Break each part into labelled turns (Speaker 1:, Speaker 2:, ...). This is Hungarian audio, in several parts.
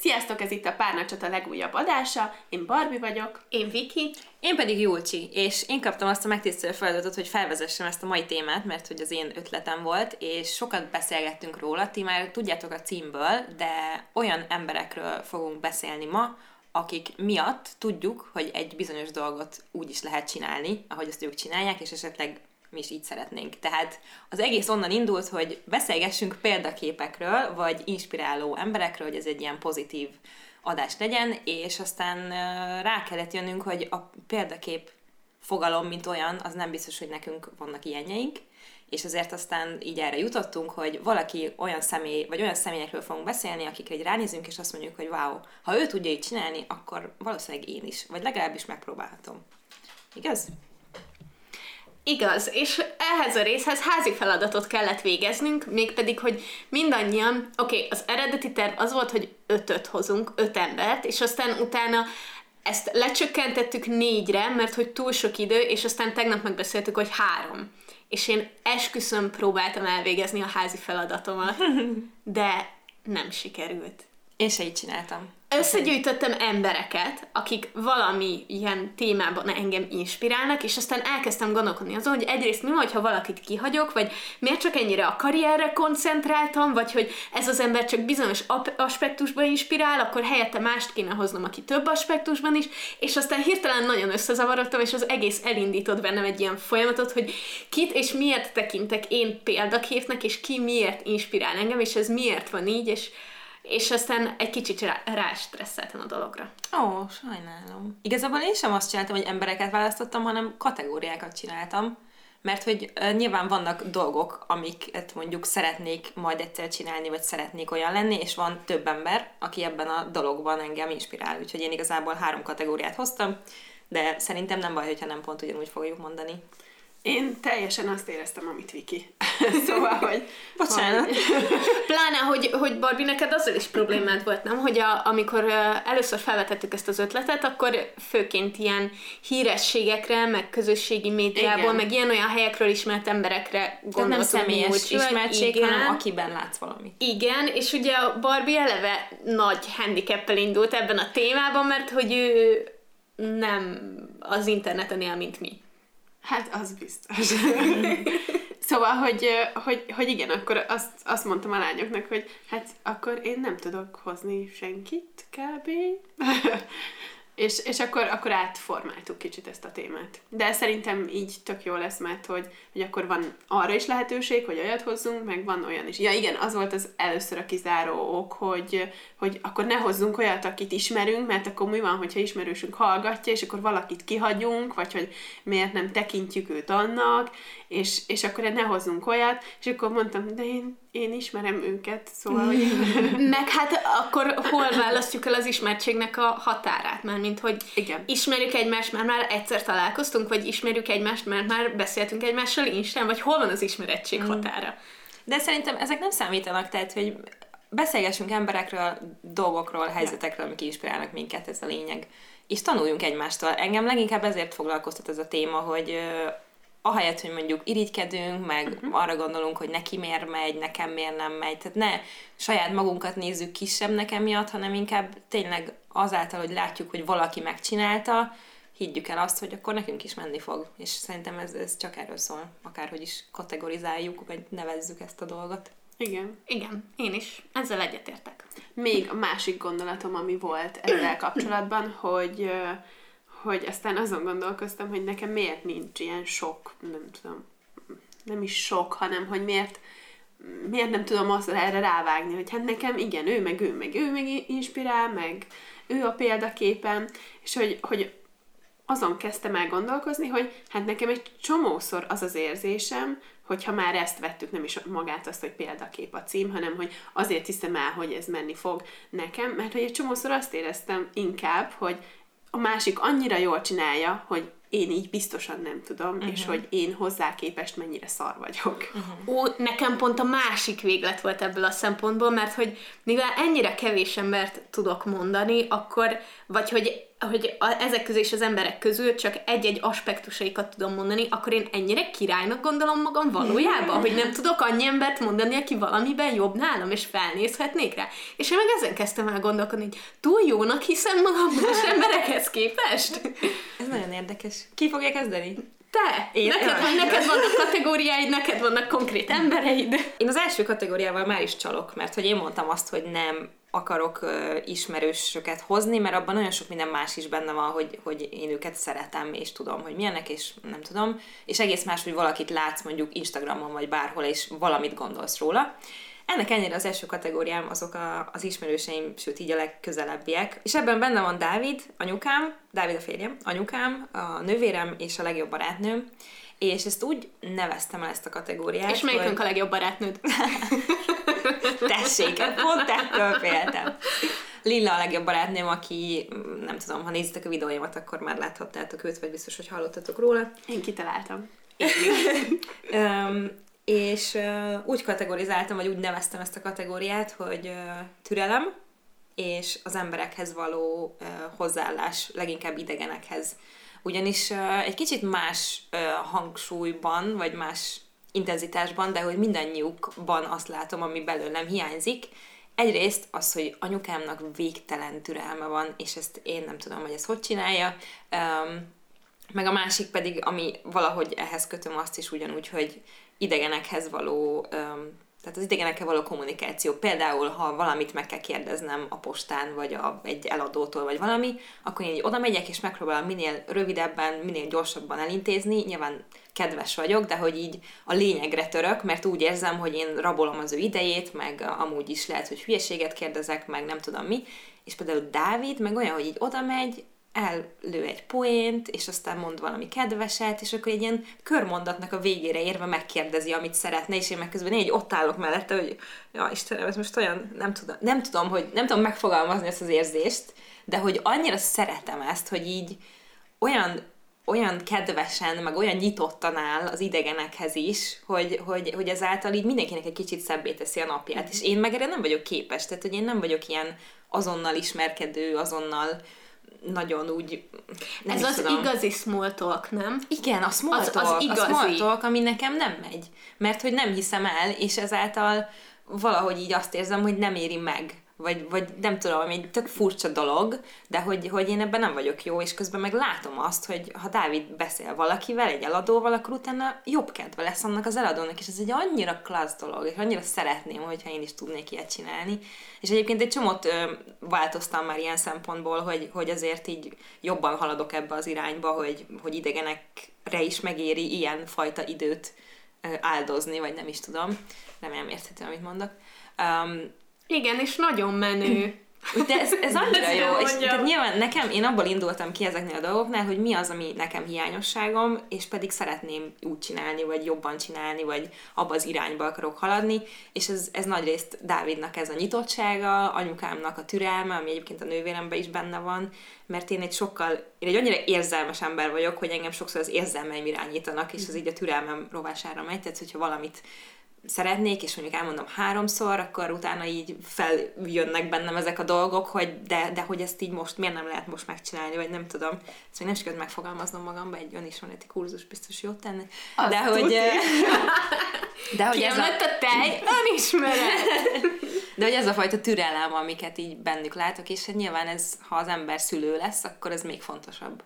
Speaker 1: Sziasztok, ez itt a Párnacsot a legújabb adása. Én Barbi vagyok.
Speaker 2: Én Viki.
Speaker 3: Én pedig Júlcsi, és én kaptam azt a megtisztelő feladatot, hogy felvezessem ezt a mai témát, mert hogy az én ötletem volt, és sokat beszélgettünk róla, ti már tudjátok a címből, de olyan emberekről fogunk beszélni ma, akik miatt tudjuk, hogy egy bizonyos dolgot úgy is lehet csinálni, ahogy azt ők csinálják, és esetleg mi is így szeretnénk. Tehát az egész onnan indult, hogy beszélgessünk példaképekről, vagy inspiráló emberekről, hogy ez egy ilyen pozitív adás legyen, és aztán rá kellett jönnünk, hogy a példakép fogalom, mint olyan, az nem biztos, hogy nekünk vannak ilyenjeink, és azért aztán így erre jutottunk, hogy valaki olyan személy, vagy olyan személyekről fogunk beszélni, akikre egy ránézünk, és azt mondjuk, hogy wow, ha ő tudja így csinálni, akkor valószínűleg én is, vagy legalábbis megpróbálhatom. Igaz?
Speaker 2: Igaz, és ehhez a részhez házi feladatot kellett végeznünk, mégpedig, hogy mindannyian, oké, okay, az eredeti terv az volt, hogy ötöt hozunk, öt embert, és aztán utána ezt lecsökkentettük négyre, mert hogy túl sok idő, és aztán tegnap megbeszéltük, hogy három. És én esküszöm próbáltam elvégezni a házi feladatomat, de nem sikerült.
Speaker 3: Én se így csináltam.
Speaker 2: Összegyűjtöttem embereket, akik valami ilyen témában engem inspirálnak, és aztán elkezdtem gondolkodni azon, hogy egyrészt mi vagy, ha valakit kihagyok, vagy miért csak ennyire a karrierre koncentráltam, vagy hogy ez az ember csak bizonyos aspektusban inspirál, akkor helyette mást kéne hoznom, aki több aspektusban is, és aztán hirtelen nagyon összezavarodtam, és az egész elindított bennem egy ilyen folyamatot, hogy kit és miért tekintek én példaképnek, és ki miért inspirál engem, és ez miért van így, és és aztán egy kicsit rá, rástresszeltem a dologra.
Speaker 3: Ó, sajnálom. Igazából én sem azt csináltam, hogy embereket választottam, hanem kategóriákat csináltam, mert hogy uh, nyilván vannak dolgok, amiket mondjuk szeretnék majd egyszer csinálni, vagy szeretnék olyan lenni, és van több ember, aki ebben a dologban engem inspirál. Úgyhogy én igazából három kategóriát hoztam, de szerintem nem baj, hogyha nem pont ugyanúgy fogjuk mondani.
Speaker 1: Én teljesen azt éreztem, amit Viki. szóval, hogy...
Speaker 3: Bocsánat. Hogy...
Speaker 2: Pláne, hogy, hogy Barbie, neked azzal is problémád volt, nem? Hogy a, amikor először felvetettük ezt az ötletet, akkor főként ilyen hírességekre, meg közösségi médiából, igen. meg ilyen-olyan helyekről ismert emberekre gondoltunk.
Speaker 3: nem személyes ismertség, igen. hanem akiben látsz valamit.
Speaker 2: Igen, és ugye a Barbie eleve nagy handicappel indult ebben a témában, mert hogy ő nem az interneten él, mint mi.
Speaker 1: Hát az biztos. szóval, hogy, hogy, hogy igen, akkor azt, azt mondtam a lányoknak, hogy hát akkor én nem tudok hozni senkit kb. És, és akkor, akkor átformáltuk kicsit ezt a témát. De szerintem így tök jó lesz, mert hogy, hogy akkor van arra is lehetőség, hogy olyat hozzunk, meg van olyan is. Ja igen, az volt az először a kizáró ok, hogy, hogy akkor ne hozzunk olyat, akit ismerünk, mert akkor mi van, hogyha ismerősünk hallgatja, és akkor valakit kihagyunk, vagy hogy miért nem tekintjük őt annak, és, és akkor ne hozzunk olyat, és akkor mondtam, de én, én ismerem őket, szóval, hogy...
Speaker 2: Meg hát akkor hol választjuk el az ismertségnek a határát, mert mint hogy Igen. ismerjük egymást, mert már egyszer találkoztunk, vagy ismerjük egymást, mert már beszéltünk egymással Instán, vagy hol van az ismerettség mm. határa?
Speaker 3: De szerintem ezek nem számítanak, tehát, hogy beszélgessünk emberekről, dolgokról, helyzetekről, amik inspirálnak minket, ez a lényeg. És tanuljunk egymástól. Engem leginkább ezért foglalkoztat ez a téma, hogy ahelyett, hogy mondjuk irigykedünk, meg uh-huh. arra gondolunk, hogy neki miért megy, nekem miért nem megy. Tehát ne saját magunkat nézzük kisebbnek emiatt, hanem inkább tényleg azáltal, hogy látjuk, hogy valaki megcsinálta, higgyük el azt, hogy akkor nekünk is menni fog. És szerintem ez, ez csak erről szól, akárhogy is kategorizáljuk, vagy nevezzük ezt a dolgot.
Speaker 1: Igen.
Speaker 2: Igen, én is. Ezzel egyetértek.
Speaker 1: Még a másik gondolatom, ami volt ezzel kapcsolatban, hogy hogy aztán azon gondolkoztam, hogy nekem miért nincs ilyen sok, nem tudom, nem is sok, hanem hogy miért, miért nem tudom azt erre rávágni, hogy hát nekem igen, ő meg ő, meg ő meg inspirál, meg ő a példaképem, és hogy, hogy azon kezdtem el gondolkozni, hogy hát nekem egy csomószor az az érzésem, hogyha már ezt vettük, nem is magát azt, hogy példakép a cím, hanem hogy azért hiszem el, hogy ez menni fog nekem, mert hogy egy csomószor azt éreztem inkább, hogy a másik annyira jól csinálja, hogy én így biztosan nem tudom, uh-huh. és hogy én hozzá képest mennyire szar vagyok.
Speaker 2: Uh-huh. Ó, nekem pont a másik véglet volt ebből a szempontból, mert hogy mivel ennyire kevés embert tudok mondani, akkor, vagy hogy hogy a, ezek közül és az emberek közül csak egy-egy aspektusaikat tudom mondani, akkor én ennyire királynak gondolom magam valójában, hogy nem tudok annyi embert mondani, aki valamiben jobb nálam, és felnézhetnék rá. És én meg ezen kezdtem el gondolkodni, hogy túl jónak hiszem magam más emberekhez képest.
Speaker 3: Ez nagyon érdekes. Ki fogja kezdeni?
Speaker 2: Te! Én neked, van, neked vannak kategóriáid, neked vannak konkrét embereid.
Speaker 3: Én az első kategóriával már is csalok, mert hogy én mondtam azt, hogy nem akarok uh, ismerősöket hozni, mert abban nagyon sok minden más is benne van, hogy, hogy én őket szeretem, és tudom, hogy milyenek, és nem tudom. És egész más, hogy valakit látsz mondjuk Instagramon, vagy bárhol, és valamit gondolsz róla. Ennek ennyire az első kategóriám azok a, az ismerőseim, sőt így a legközelebbiek. És ebben benne van Dávid, anyukám, Dávid a férjem, anyukám, a nővérem és a legjobb barátnőm. És ezt úgy neveztem el ezt a kategóriát.
Speaker 2: És melyikünk hogy... a legjobb barátnőd?
Speaker 3: Tessék, pont ettől féltem. Lilla a legjobb barátnőm, aki nem tudom, ha nézitek a videóimat, akkor már láthattátok őt, vagy biztos, hogy hallottatok róla.
Speaker 1: Én kitaláltam.
Speaker 3: um, és uh, úgy kategorizáltam, vagy úgy neveztem ezt a kategóriát, hogy uh, türelem, és az emberekhez való uh, hozzáállás, leginkább idegenekhez. Ugyanis uh, egy kicsit más uh, hangsúlyban, vagy más intenzitásban, de hogy mindannyiukban azt látom, ami belőlem hiányzik. Egyrészt az, hogy anyukámnak végtelen türelme van, és ezt én nem tudom, hogy ezt hogy csinálja. Um, meg a másik pedig, ami valahogy ehhez kötöm azt is ugyanúgy, hogy idegenekhez való tehát az idegenekkel való kommunikáció. Például, ha valamit meg kell kérdeznem a postán, vagy a, egy eladótól, vagy valami, akkor én így oda megyek, és megpróbálom minél rövidebben, minél gyorsabban elintézni. Nyilván kedves vagyok, de hogy így a lényegre török, mert úgy érzem, hogy én rabolom az ő idejét, meg amúgy is lehet, hogy hülyeséget kérdezek, meg nem tudom mi. És például Dávid meg olyan, hogy így oda megy, ellő egy poént, és aztán mond valami kedveset, és akkor egy ilyen körmondatnak a végére érve megkérdezi, amit szeretne, és én meg közben én egy ott állok mellette, hogy ja, Istenem, ez most olyan, nem tudom, nem tudom, hogy nem tudom megfogalmazni ezt az érzést, de hogy annyira szeretem ezt, hogy így olyan olyan kedvesen, meg olyan nyitottan áll az idegenekhez is, hogy, hogy, hogy ezáltal így mindenkinek egy kicsit szebbé teszi a napját. És én meg erre nem vagyok képes, tehát hogy én nem vagyok ilyen azonnal ismerkedő, azonnal nagyon úgy...
Speaker 2: Nem Ez az tudom. igazi small talk, nem?
Speaker 3: Igen, a small az, talk, az igazi. a small talk, ami nekem nem megy. Mert hogy nem hiszem el, és ezáltal valahogy így azt érzem, hogy nem éri meg vagy, vagy nem tudom, egy tök furcsa dolog, de hogy, hogy én ebben nem vagyok jó, és közben meg látom azt, hogy ha Dávid beszél valakivel, egy eladóval, akkor utána jobb kedve lesz annak az eladónak, és ez egy annyira klassz dolog, és annyira szeretném, hogyha én is tudnék ilyet csinálni. És egyébként egy csomót ö, változtam már ilyen szempontból, hogy, hogy azért így jobban haladok ebbe az irányba, hogy, hogy idegenekre is megéri ilyen fajta időt áldozni, vagy nem is tudom. Remélem érthető, amit mondok. Um,
Speaker 2: igen, és nagyon menő.
Speaker 3: De ez, ez annyira jó, és tehát nyilván nekem, én abból indultam ki ezeknél a dolgoknál, hogy mi az, ami nekem hiányosságom, és pedig szeretném úgy csinálni, vagy jobban csinálni, vagy abba az irányba akarok haladni, és ez, ez nagyrészt Dávidnak ez a nyitottsága, anyukámnak a türelme, ami egyébként a nővéremben is benne van, mert én egy sokkal, én egy annyira érzelmes ember vagyok, hogy engem sokszor az érzelmeim irányítanak, és az így a türelmem rovására megy, tehát hogyha valamit szeretnék, és mondjuk elmondom háromszor, akkor utána így feljönnek bennem ezek a dolgok, hogy de, de hogy ezt így most miért nem lehet most megcsinálni, vagy nem tudom. Ezt még nem sikerült megfogalmaznom magamba, egy önismereti kurzus biztos jót tenni.
Speaker 2: Azt de hogy... De hogy ez a... a tej önismeret!
Speaker 3: De hogy ez a fajta türelem, amiket így bennük látok, és hát nyilván ez, ha az ember szülő lesz, akkor ez még fontosabb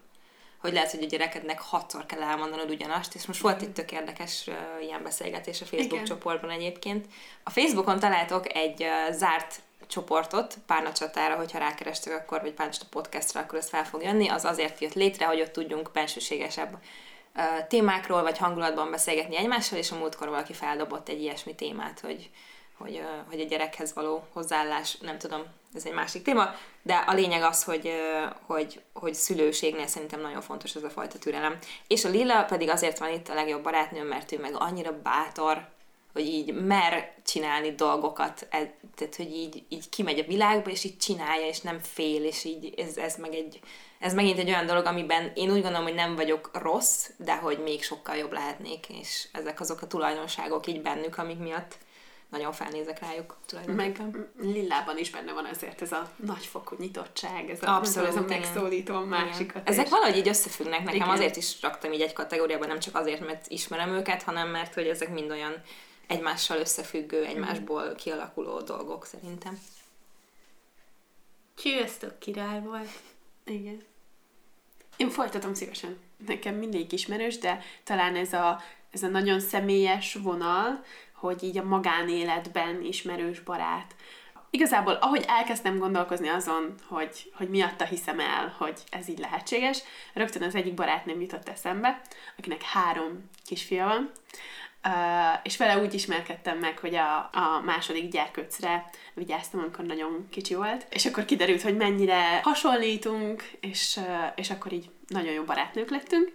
Speaker 3: hogy lehet, hogy a gyerekednek hatszor kell elmondanod ugyanazt, és most volt itt tök érdekes uh, ilyen beszélgetés a Facebook Igen. csoportban egyébként. A Facebookon találtok egy uh, zárt csoportot, Párna csatára, hogyha rákerestek akkor, vagy Párna podcastra, akkor ez fel fog jönni. Az azért jött létre, hogy ott tudjunk bensőségesebb uh, témákról, vagy hangulatban beszélgetni egymással, és a múltkor valaki feldobott egy ilyesmi témát, hogy hogy, hogy a gyerekhez való hozzáállás, nem tudom, ez egy másik téma, de a lényeg az, hogy, hogy, hogy szülőségnél szerintem nagyon fontos ez a fajta türelem. És a Lila pedig azért van itt a legjobb barátnőm, mert ő meg annyira bátor, hogy így mer csinálni dolgokat, e- tehát hogy így, így kimegy a világba, és így csinálja, és nem fél, és így ez, ez meg egy, ez megint egy olyan dolog, amiben én úgy gondolom, hogy nem vagyok rossz, de hogy még sokkal jobb lehetnék, és ezek azok a tulajdonságok így bennük, amik miatt nagyon felnézek rájuk
Speaker 1: Meg
Speaker 3: tulajdonképpen.
Speaker 1: Lillában is benne van ezért ez a nagyfokú nyitottság, ez a,
Speaker 3: Abszolút,
Speaker 1: ez a
Speaker 3: igen.
Speaker 1: megszólító a másikat.
Speaker 3: Ezek
Speaker 1: és-
Speaker 3: valahogy így összefüggnek nekem,
Speaker 1: Igen.
Speaker 3: azért is raktam így egy kategóriában, nem csak azért, mert ismerem őket, hanem mert hogy ezek mind olyan egymással összefüggő, egymásból kialakuló dolgok szerintem.
Speaker 2: Csőztök király volt.
Speaker 1: Igen. Én folytatom szívesen. Nekem mindegyik ismerős, de talán ez a, ez a nagyon személyes vonal, hogy így a magánéletben ismerős barát. Igazából, ahogy elkezdtem gondolkozni azon, hogy, hogy miatta hiszem el, hogy ez így lehetséges, rögtön az egyik barátnőm jutott eszembe, akinek három kisfia van, Uh, és vele úgy ismerkedtem meg, hogy a, a második gyerkőcre vigyáztam, amikor nagyon kicsi volt, és akkor kiderült, hogy mennyire hasonlítunk, és, uh, és akkor így nagyon jó barátnők lettünk,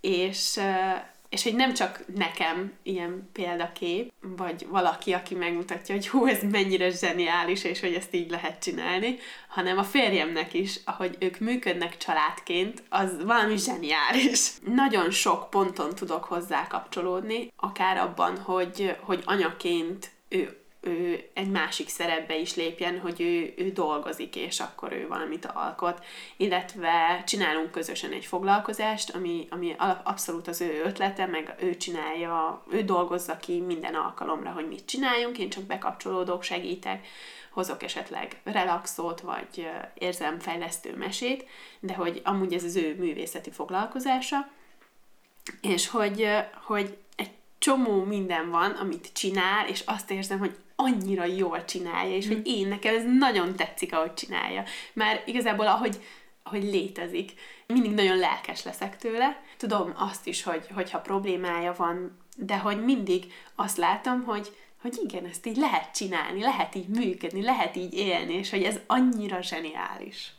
Speaker 1: és, uh, és hogy nem csak nekem ilyen példakép, vagy valaki, aki megmutatja, hogy hú, ez mennyire zseniális, és hogy ezt így lehet csinálni, hanem a férjemnek is, ahogy ők működnek családként, az valami zseniális. Nagyon sok ponton tudok hozzá kapcsolódni, akár abban, hogy, hogy anyaként ő ő egy másik szerepbe is lépjen, hogy ő, ő dolgozik, és akkor ő valamit alkot, illetve csinálunk közösen egy foglalkozást, ami, ami abszolút az ő ötlete, meg ő csinálja, ő dolgozza ki minden alkalomra, hogy mit csináljunk, én csak bekapcsolódok, segítek, hozok esetleg relaxót, vagy ö, érzelemfejlesztő mesét, de hogy amúgy ez az ő művészeti foglalkozása, és hogy, hogy egy csomó minden van, amit csinál, és azt érzem, hogy annyira jól csinálja, és hogy én nekem ez nagyon tetszik, ahogy csinálja. Már igazából ahogy, ahogy létezik, mindig nagyon lelkes leszek tőle. Tudom azt is, hogy, hogyha problémája van, de hogy mindig azt látom, hogy, hogy igen, ezt így lehet csinálni, lehet így működni, lehet így élni, és hogy ez annyira zseniális.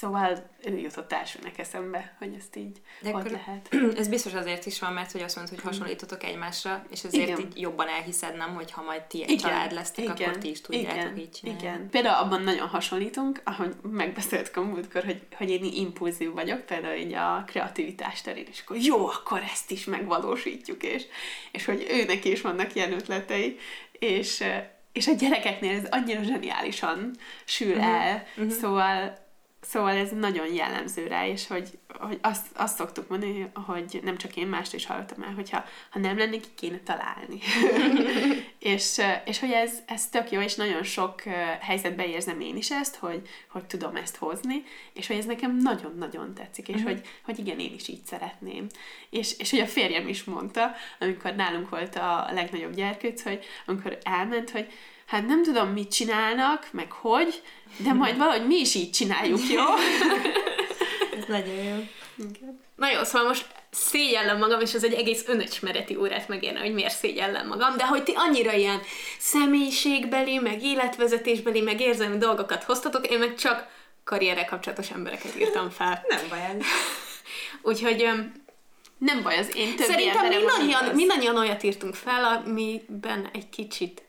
Speaker 1: Szóval ő jutott elsőnek eszembe, hogy ezt így
Speaker 3: De akkor
Speaker 1: lehet.
Speaker 3: ez biztos azért is van, mert hogy azt mondod, hogy hasonlítotok egymásra, és ezért
Speaker 1: Igen.
Speaker 3: így jobban elhiszed, nem, hogy ha majd ti egy család lesztek, akkor ti is tudjátok
Speaker 1: igen,
Speaker 3: így csinálni.
Speaker 1: Igen. Például abban nagyon hasonlítunk, ahogy megbeszéltük a múltkor, hogy, hogy én impulzív vagyok, például így a kreativitás terén, és akkor jó, akkor ezt is megvalósítjuk, és, és hogy őnek is vannak ilyen ötletei, és, és a gyerekeknél ez annyira zseniálisan sül
Speaker 3: Mhm,
Speaker 1: el, szóval Szóval ez nagyon jellemző rá, és hogy, hogy azt, azt szoktuk mondani, hogy nem csak én mást is hallottam el, hogyha ha nem lenne, ki kéne találni. és, és hogy ez, ez tök jó, és nagyon sok helyzetben érzem én is ezt, hogy, hogy tudom ezt hozni, és hogy ez nekem nagyon-nagyon tetszik, és hogy, hogy igen, én is így szeretném. És, és hogy a férjem is mondta, amikor nálunk volt a legnagyobb gyerkőc, hogy amikor elment, hogy hát nem tudom, mit csinálnak, meg hogy, de majd valahogy mi is így csináljuk, jó?
Speaker 3: Ez nagyon jó.
Speaker 2: Na jó, szóval most szégyellem magam, és ez egy egész önismereti órát megérne, hogy miért szégyellem magam, de hogy ti annyira ilyen személyiségbeli, meg életvezetésbeli, meg érzelmi dolgokat hoztatok, én meg csak karrierrel kapcsolatos embereket írtam fel.
Speaker 3: Nem baj ez.
Speaker 2: Úgyhogy
Speaker 1: Nem baj, az én többi
Speaker 2: szerintem mindannyian,
Speaker 1: igaz.
Speaker 2: mindannyian olyat írtunk fel, amiben egy kicsit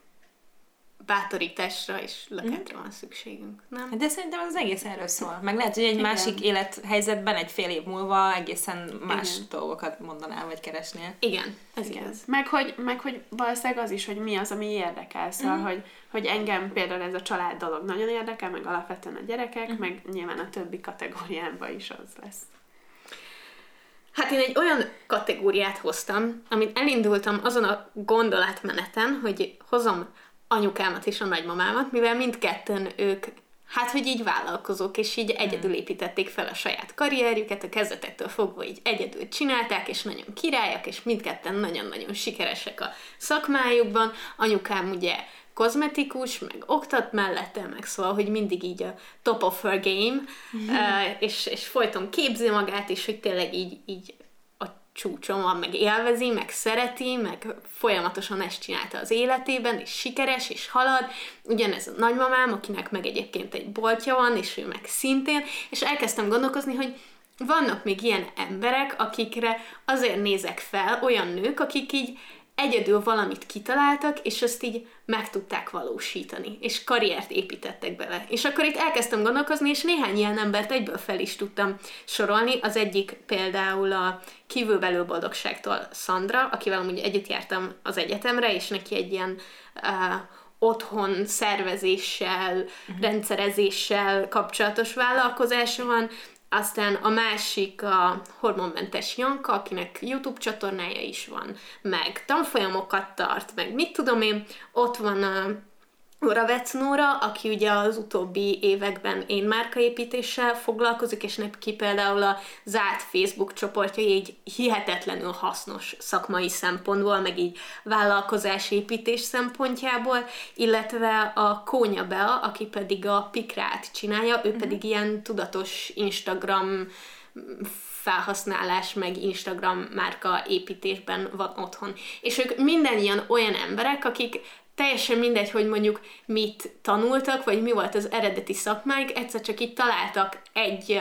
Speaker 2: bátorításra és löketre van szükségünk, nem?
Speaker 3: De szerintem az egész erről szól. Meg lehet, hogy egy
Speaker 1: Igen.
Speaker 3: másik élethelyzetben, egy fél év múlva egészen más
Speaker 1: Igen.
Speaker 3: dolgokat mondanál, vagy keresnél.
Speaker 2: Igen, ez
Speaker 1: Igen.
Speaker 2: igaz.
Speaker 1: Meg hogy, meg hogy valószínűleg az is, hogy mi az, ami érdekel. Szóval,
Speaker 2: Mhm.
Speaker 1: hogy, hogy engem például ez a család dolog nagyon érdekel, meg alapvetően a gyerekek,
Speaker 2: Mhm.
Speaker 1: meg nyilván a többi kategóriában is az lesz.
Speaker 2: Hát én egy olyan kategóriát hoztam, amit elindultam azon a gondolatmeneten, hogy hozom anyukámat és a nagymamámat, mivel mindketten ők, hát hogy így vállalkozók, és így egyedül építették fel a saját karrierjüket, a kezdetektől fogva így egyedül csinálták, és nagyon királyak, és mindketten nagyon-nagyon sikeresek a szakmájukban. Anyukám ugye kozmetikus, meg oktat mellette, meg szóval, hogy mindig így a top of her game, uh, és, és folyton képzi magát, és hogy tényleg így, így csúcson van, meg élvezi, meg szereti, meg folyamatosan ezt csinálta az életében, és sikeres, és halad. Ugyanez a nagymamám, akinek meg egyébként egy boltja van, és ő meg szintén, és elkezdtem gondolkozni, hogy vannak még ilyen emberek, akikre azért nézek fel, olyan nők, akik így egyedül valamit kitaláltak, és azt így meg tudták valósítani, és karriert építettek bele. És akkor itt elkezdtem gondolkozni, és néhány ilyen embert egyből fel is tudtam sorolni. Az egyik például a kívülbelül boldogságtól Sandra, akivel amúgy együtt jártam az egyetemre, és neki egy ilyen uh, otthon szervezéssel, uh-huh. rendszerezéssel kapcsolatos vállalkozása van, aztán a másik a hormonmentes Janka, akinek YouTube csatornája is van, meg tanfolyamokat tart, meg mit tudom én, ott van a Oravec Nóra, aki ugye az utóbbi években én márkaépítéssel foglalkozik, és neki például a zárt Facebook csoportja így hihetetlenül hasznos szakmai szempontból, meg így vállalkozásépítés szempontjából, illetve a Kónya Bea, aki pedig a Pikrát csinálja, ő mm-hmm. pedig ilyen tudatos Instagram felhasználás, meg Instagram márka építésben van otthon. És ők minden ilyen olyan emberek, akik teljesen mindegy, hogy mondjuk mit tanultak, vagy mi volt az eredeti szakmáik, egyszer csak így találtak egy,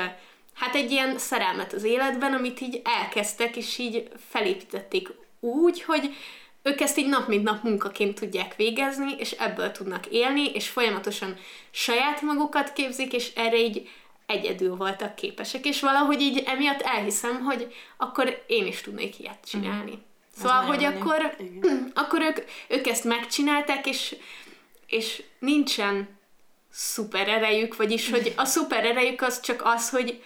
Speaker 2: hát egy ilyen szerelmet az életben, amit így elkezdtek, és így felépítették úgy, hogy ők ezt így nap mint nap munkaként tudják végezni, és ebből tudnak élni, és folyamatosan saját magukat képzik, és erre így egyedül voltak képesek, és valahogy így emiatt elhiszem, hogy akkor én is tudnék ilyet csinálni. Mm. Szóval, hogy akkor, akkor ők, ők ezt megcsinálták, és, és nincsen szuper erejük, vagyis, hogy a szuper erejük az csak az, hogy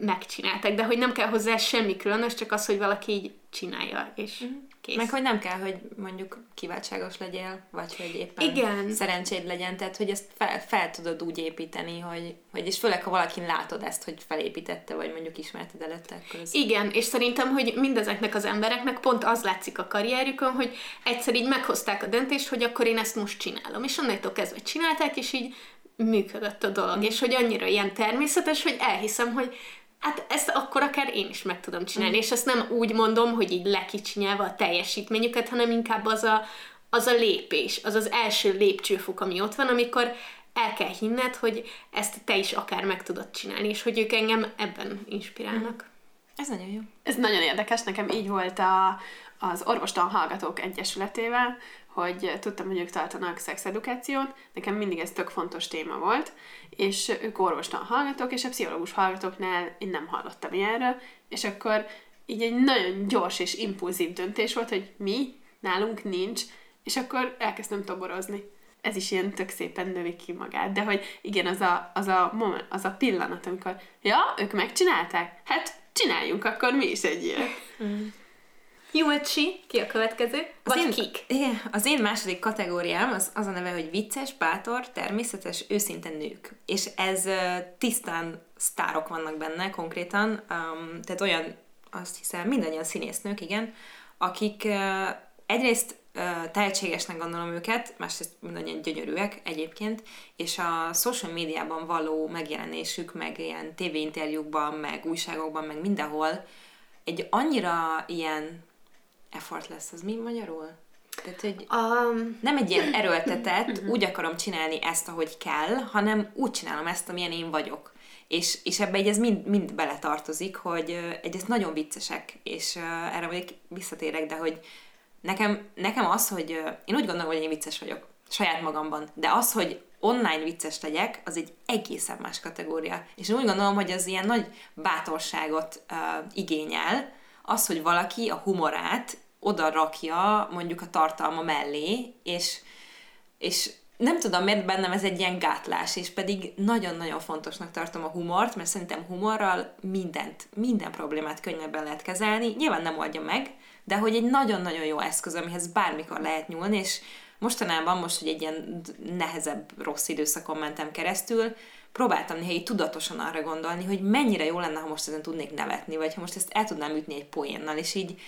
Speaker 2: megcsinálták, de hogy nem kell hozzá semmi különös, csak az, hogy valaki így csinálja, és uh-huh.
Speaker 3: kész. Meg hogy nem kell, hogy mondjuk kiváltságos legyél, vagy hogy éppen Igen. szerencséd legyen, tehát hogy ezt fel, fel tudod úgy építeni, hogy, hogy és főleg, ha valakin látod ezt, hogy felépítette, vagy mondjuk ismerted előtte, akkor ez...
Speaker 2: Igen, és szerintem, hogy mindezeknek az embereknek pont az látszik a karrierjükön, hogy egyszer így meghozták a döntést, hogy akkor én ezt most csinálom, és onnantól kezdve csinálták, és így működött a dolog, mm. és hogy annyira ilyen természetes, hogy elhiszem, hogy hát ezt akkor akár én is meg tudom csinálni, mm. és ezt nem úgy mondom, hogy így lekicsinyelve a teljesítményüket, hanem inkább az a, az a lépés, az az első lépcsőfok, ami ott van, amikor el kell hinned, hogy ezt te is akár meg tudod csinálni, és hogy ők engem ebben inspirálnak. Mm.
Speaker 3: Ez nagyon jó.
Speaker 1: Ez nagyon érdekes, nekem így volt a, az Orvostan Hallgatók Egyesületével, hogy tudtam, hogy ők tartanak szexedukációt, nekem mindig ez tök fontos téma volt, és ők orvostan hallgatók, és a pszichológus hallgatóknál én nem hallottam ilyenről, és akkor így egy nagyon gyors és impulzív döntés volt, hogy mi, nálunk nincs, és akkor elkezdtem toborozni. Ez is ilyen tök szépen növi ki magát, de hogy igen, az a, az a, moment, az a pillanat, amikor ja, ők megcsinálták, hát csináljunk akkor mi is egy ilyet. Mm.
Speaker 2: Júlcsi, ki a következő? Vagy
Speaker 3: az én,
Speaker 2: kik?
Speaker 3: Igen, az én második kategóriám az, az a neve, hogy vicces, bátor, természetes, őszinte nők. És ez tisztán sztárok vannak benne konkrétan, um, tehát olyan, azt hiszem, mindannyian színésznők, igen, akik uh, egyrészt uh, tehetségesnek gondolom őket, másrészt mindannyian gyönyörűek egyébként, és a social médiában való megjelenésük, meg ilyen tévéinterjúkban, meg újságokban, meg mindenhol egy annyira ilyen effort lesz, az mi magyarul? Tehát, hogy um, nem egy ilyen erőltetett, úgy akarom csinálni ezt, ahogy kell, hanem úgy csinálom ezt, amilyen én vagyok. És, és ebbe egy ez mind, mind beletartozik, hogy egy ez nagyon viccesek, és uh, erre még visszatérek, de hogy nekem, nekem az, hogy uh, én úgy gondolom, hogy én vicces vagyok saját magamban, de az, hogy online vicces legyek, az egy egészen más kategória. És úgy gondolom, hogy az ilyen nagy bátorságot uh, igényel, az, hogy valaki a humorát oda rakja mondjuk a tartalma mellé, és, és nem tudom, miért bennem ez egy ilyen gátlás, és pedig nagyon-nagyon fontosnak tartom a humort, mert szerintem humorral mindent, minden problémát könnyebben lehet kezelni. Nyilván nem oldja meg, de hogy egy nagyon-nagyon jó eszköz, amihez bármikor lehet nyúlni, és mostanában, most, hogy egy ilyen nehezebb, rossz időszakon mentem keresztül, próbáltam néha így tudatosan arra gondolni, hogy mennyire jó lenne, ha most ezen tudnék nevetni, vagy ha most ezt el tudnám ütni egy poénnal, és így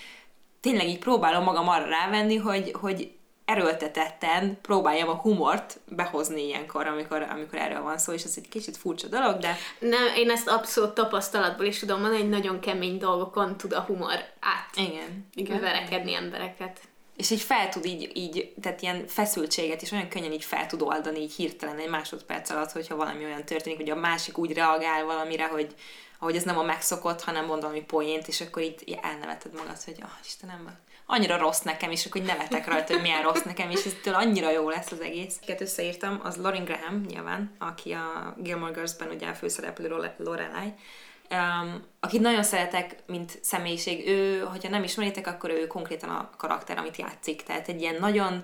Speaker 3: tényleg így próbálom magam arra rávenni, hogy, hogy erőltetetten próbáljam a humort behozni ilyenkor, amikor, amikor erről van szó, és ez egy kicsit furcsa dolog, de...
Speaker 2: Nem, én ezt abszolút tapasztalatból is tudom mondani, hogy nagyon kemény dolgokon tud a humor át
Speaker 3: Igen.
Speaker 2: Igen. verekedni embereket.
Speaker 3: És így fel tud így, így, tehát ilyen feszültséget is olyan könnyen így fel tud oldani így hirtelen egy másodperc alatt, hogyha valami olyan történik, hogy a másik úgy reagál valamire, hogy, ahogy ez nem a megszokott, hanem mond valami poént, és akkor így elneveted magad, hogy ah, Istenem, annyira rossz nekem, és akkor nevetek rajta, hogy milyen rossz nekem, és ettől annyira jó lesz az egész. Kettőt összeírtam, az Lauren Graham nyilván, aki a Gilmore Girls-ben ugye a főszereplő Lorelai, um, akit nagyon szeretek, mint személyiség. Ő, hogyha nem ismeritek, akkor ő konkrétan a karakter, amit játszik. Tehát egy ilyen nagyon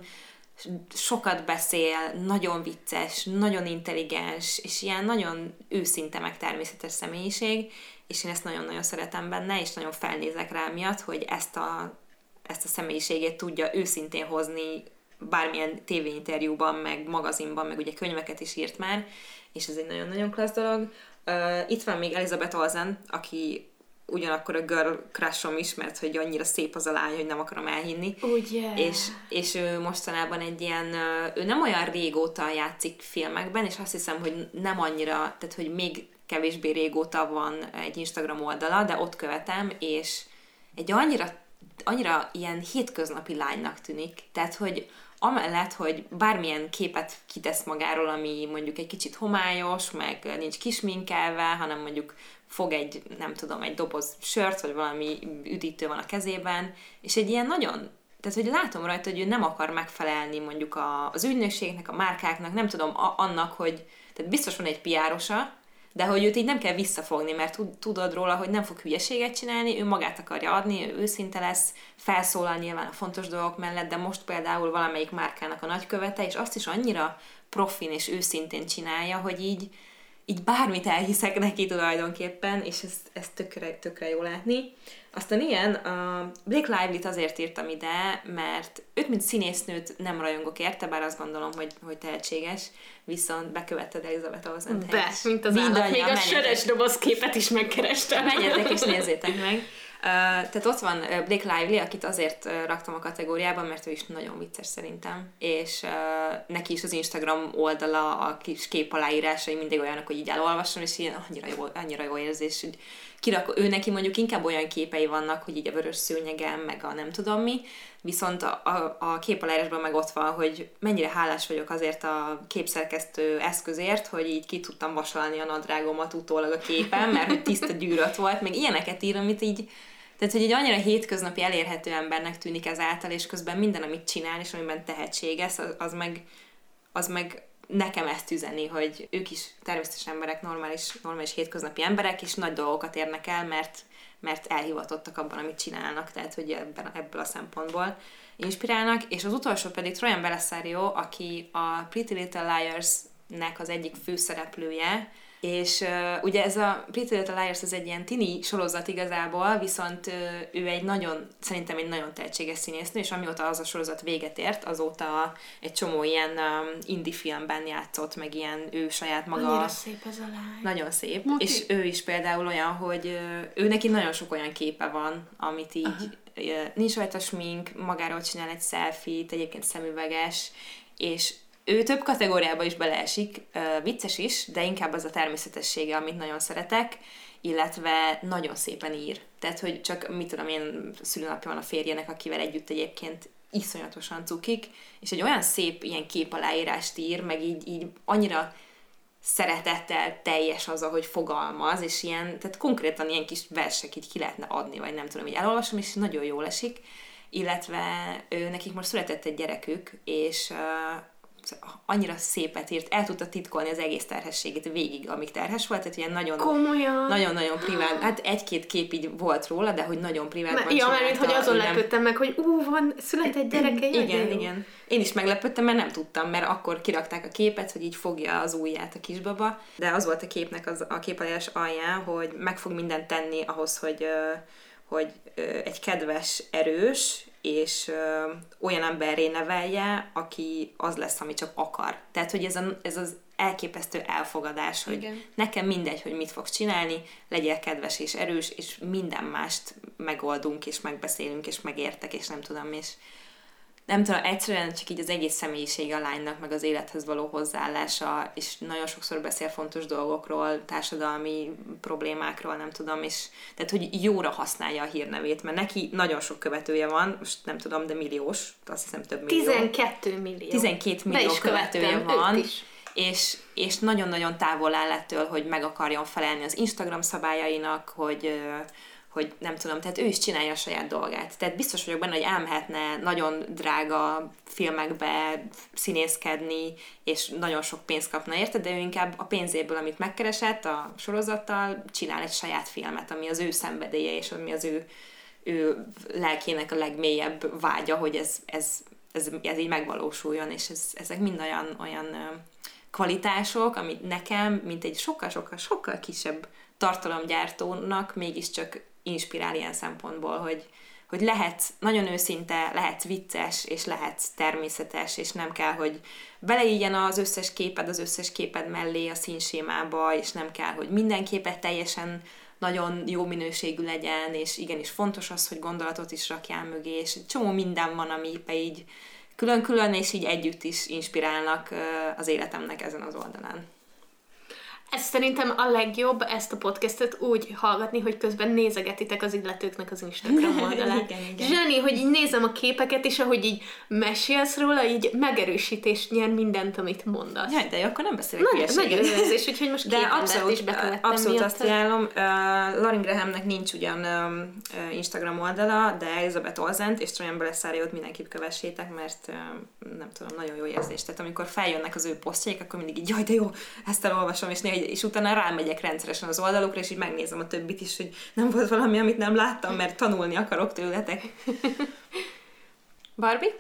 Speaker 3: sokat beszél, nagyon vicces, nagyon intelligens, és ilyen nagyon őszinte meg természetes személyiség, és én ezt nagyon-nagyon szeretem benne, és nagyon felnézek rá miatt, hogy ezt a, ezt a személyiségét tudja őszintén hozni bármilyen tévéinterjúban, meg magazinban, meg ugye könyveket is írt már, és ez egy nagyon-nagyon klassz dolog. Uh, itt van még Elizabeth Olsen, aki ugyanakkor a girl crushom is, mert hogy annyira szép az a lány, hogy nem akarom elhinni.
Speaker 2: Ugye.
Speaker 3: És, és ő mostanában egy ilyen, ő nem olyan régóta játszik filmekben, és azt hiszem, hogy nem annyira, tehát hogy még kevésbé régóta van egy Instagram oldala, de ott követem, és egy annyira, annyira ilyen hétköznapi lánynak tűnik. Tehát, hogy amellett, hogy bármilyen képet kitesz magáról, ami mondjuk egy kicsit homályos, meg nincs kisminkelve, hanem mondjuk fog egy, nem tudom, egy doboz sört, vagy valami üdítő van a kezében, és egy ilyen nagyon tehát, hogy látom rajta, hogy ő nem akar megfelelni mondjuk a, az ügynökségnek, a márkáknak, nem tudom, a, annak, hogy tehát biztos van egy piárosa, de hogy őt így nem kell visszafogni, mert tudod róla, hogy nem fog hülyeséget csinálni, ő magát akarja adni, ő őszinte lesz, felszólal nyilván a fontos dolgok mellett, de most például valamelyik márkának a nagykövete, és azt is annyira profin és őszintén csinálja, hogy így, így bármit elhiszek neki tulajdonképpen, és ezt, ezt tökre, tökre jó látni. Aztán ilyen, a Blake Lively-t azért írtam ide, mert őt, mint színésznőt nem rajongok érte, bár azt gondolom, hogy, hogy tehetséges, viszont bekövetted Elizabeth olsen
Speaker 2: Be, mint az állat. Még a sörös doboz képet is megkerestem.
Speaker 3: Menjetek és nézzétek meg. Tehát ott van Blake Lively, akit azért raktam a kategóriában, mert ő is nagyon vicces szerintem, és neki is az Instagram oldala, a kis kép aláírásai mindig olyanok, hogy így elolvasom, és ilyen annyira jó, annyira jó érzés, hogy kirak, ő neki mondjuk inkább olyan képei vannak, hogy így a vörös szőnyegem, meg a nem tudom mi, viszont a, a, a képalárásban meg ott van, hogy mennyire hálás vagyok azért a képszerkesztő eszközért, hogy így ki tudtam vasalni a nadrágomat utólag a képen, mert hogy tiszta gyűrött volt, meg ilyeneket ír, amit így tehát, hogy egy annyira hétköznapi elérhető embernek tűnik ezáltal, és közben minden, amit csinál, és amiben tehetséges, az, az meg, az meg nekem ezt üzeni, hogy ők is természetes emberek, normális, normális hétköznapi emberek, és nagy dolgokat érnek el, mert, mert elhivatottak abban, amit csinálnak, tehát hogy ebben, ebből a szempontból inspirálnak, és az utolsó pedig Trojan Belisario, aki a Pretty Little Liars-nek az egyik főszereplője, és uh, ugye ez a Pretty Little Liars ez egy ilyen tini sorozat igazából, viszont uh, ő egy nagyon, szerintem egy nagyon tehetséges színésznő, és amióta az a sorozat véget ért, azóta egy csomó ilyen um, indie filmben játszott, meg ilyen ő saját maga.
Speaker 2: Annyira szép ez a lány.
Speaker 3: Nagyon szép. Moti. És ő is például olyan, hogy uh, ő neki nagyon sok olyan képe van, amit így uh, nincs rajta smink, magáról csinál egy selfie-t, egyébként szemüveges, és ő több kategóriába is beleesik, vicces is, de inkább az a természetessége, amit nagyon szeretek, illetve nagyon szépen ír. Tehát, hogy csak, mit tudom én, szülőnapja van a férjenek, akivel együtt egyébként iszonyatosan cukik, és egy olyan szép ilyen képaláírást ír, meg így, így annyira szeretettel teljes az, ahogy fogalmaz, és ilyen, tehát konkrétan ilyen kis versek így ki lehetne adni, vagy nem tudom, így elolvasom, és nagyon jól esik, illetve ő, nekik most született egy gyerekük, és annyira szépet írt, el tudta titkolni az egész terhességét végig, amíg terhes volt, tehát ilyen nagyon,
Speaker 2: Komolyan.
Speaker 3: nagyon-nagyon privát, hát egy-két kép így volt róla, de hogy nagyon privát.
Speaker 2: Ja, mert hogy azon lepődtem meg, hogy ú, van, született gyereke,
Speaker 3: Igen, igen. Én is meglepődtem, mert nem tudtam, mert akkor kirakták a képet, hogy így fogja az ujját a kisbaba, de az volt a képnek az, a képajás alján, hogy meg fog mindent tenni ahhoz, hogy hogy egy kedves, erős és ö, olyan emberré nevelje, aki az lesz, ami csak akar. Tehát, hogy ez, a, ez az elképesztő elfogadás, hogy Igen. nekem mindegy, hogy mit fogsz csinálni, legyél kedves és erős, és minden mást megoldunk, és megbeszélünk, és megértek, és nem tudom, és nem tudom, egyszerűen csak így az egész személyiség a lánynak, meg az élethez való hozzáállása, és nagyon sokszor beszél fontos dolgokról, társadalmi problémákról, nem tudom, és tehát, hogy jóra használja a hírnevét, mert neki nagyon sok követője van, most nem tudom, de milliós, azt hiszem több millió.
Speaker 2: 12 millió.
Speaker 3: 12 millió követője van. És, és nagyon-nagyon távol áll ettől, hogy meg akarjon felelni az Instagram szabályainak, hogy hogy nem tudom, tehát ő is csinálja a saját dolgát. Tehát biztos vagyok benne, hogy elmehetne nagyon drága filmekbe színészkedni, és nagyon sok pénzt kapna érte, de ő inkább a pénzéből, amit megkeresett a sorozattal, csinál egy saját filmet, ami az ő szenvedélye, és ami az ő, ő lelkének a legmélyebb vágya, hogy ez, ez, ez, ez így megvalósuljon, és ez, ezek mind olyan, olyan kvalitások, amit nekem, mint egy sokkal-sokkal-sokkal kisebb tartalomgyártónak mégiscsak inspirál ilyen szempontból, hogy, hogy lehet nagyon őszinte, lehet vicces, és lehet természetes, és nem kell, hogy beleígyen az összes képed az összes képed mellé a színsémába, és nem kell, hogy minden képet teljesen nagyon jó minőségű legyen, és igenis fontos az, hogy gondolatot is rakjál mögé, és csomó minden van, ami így külön-külön, és így együtt is inspirálnak az életemnek ezen az oldalán.
Speaker 2: Ez szerintem a legjobb ezt a podcastet úgy hallgatni, hogy közben nézegetitek az illetőknek az Instagram oldalát. igen, igen. Zseni, hogy így nézem a képeket, és ahogy így mesélsz róla, így megerősítést nyer mindent, amit mondasz.
Speaker 3: Jaj, de jó, akkor nem beszélek Nagy,
Speaker 2: Megerőzés, úgyhogy most de abszolút, is bekövettem
Speaker 3: Abszolút miatt. azt ajánlom. Uh, Lauren Grahamnek nincs ugyan uh, Instagram oldala, de Elizabeth Olzent és Trojan Beleszáriót mindenképp kövessétek, mert uh, nem tudom, nagyon jó érzés. Tehát amikor feljönnek az ő posztjaik, akkor mindig így, jaj, de jó, ezt elolvasom, és néha és utána rámegyek rendszeresen az oldalukra, és így megnézem a többit is, hogy nem volt valami, amit nem láttam, mert tanulni akarok tőletek.
Speaker 1: Barbie?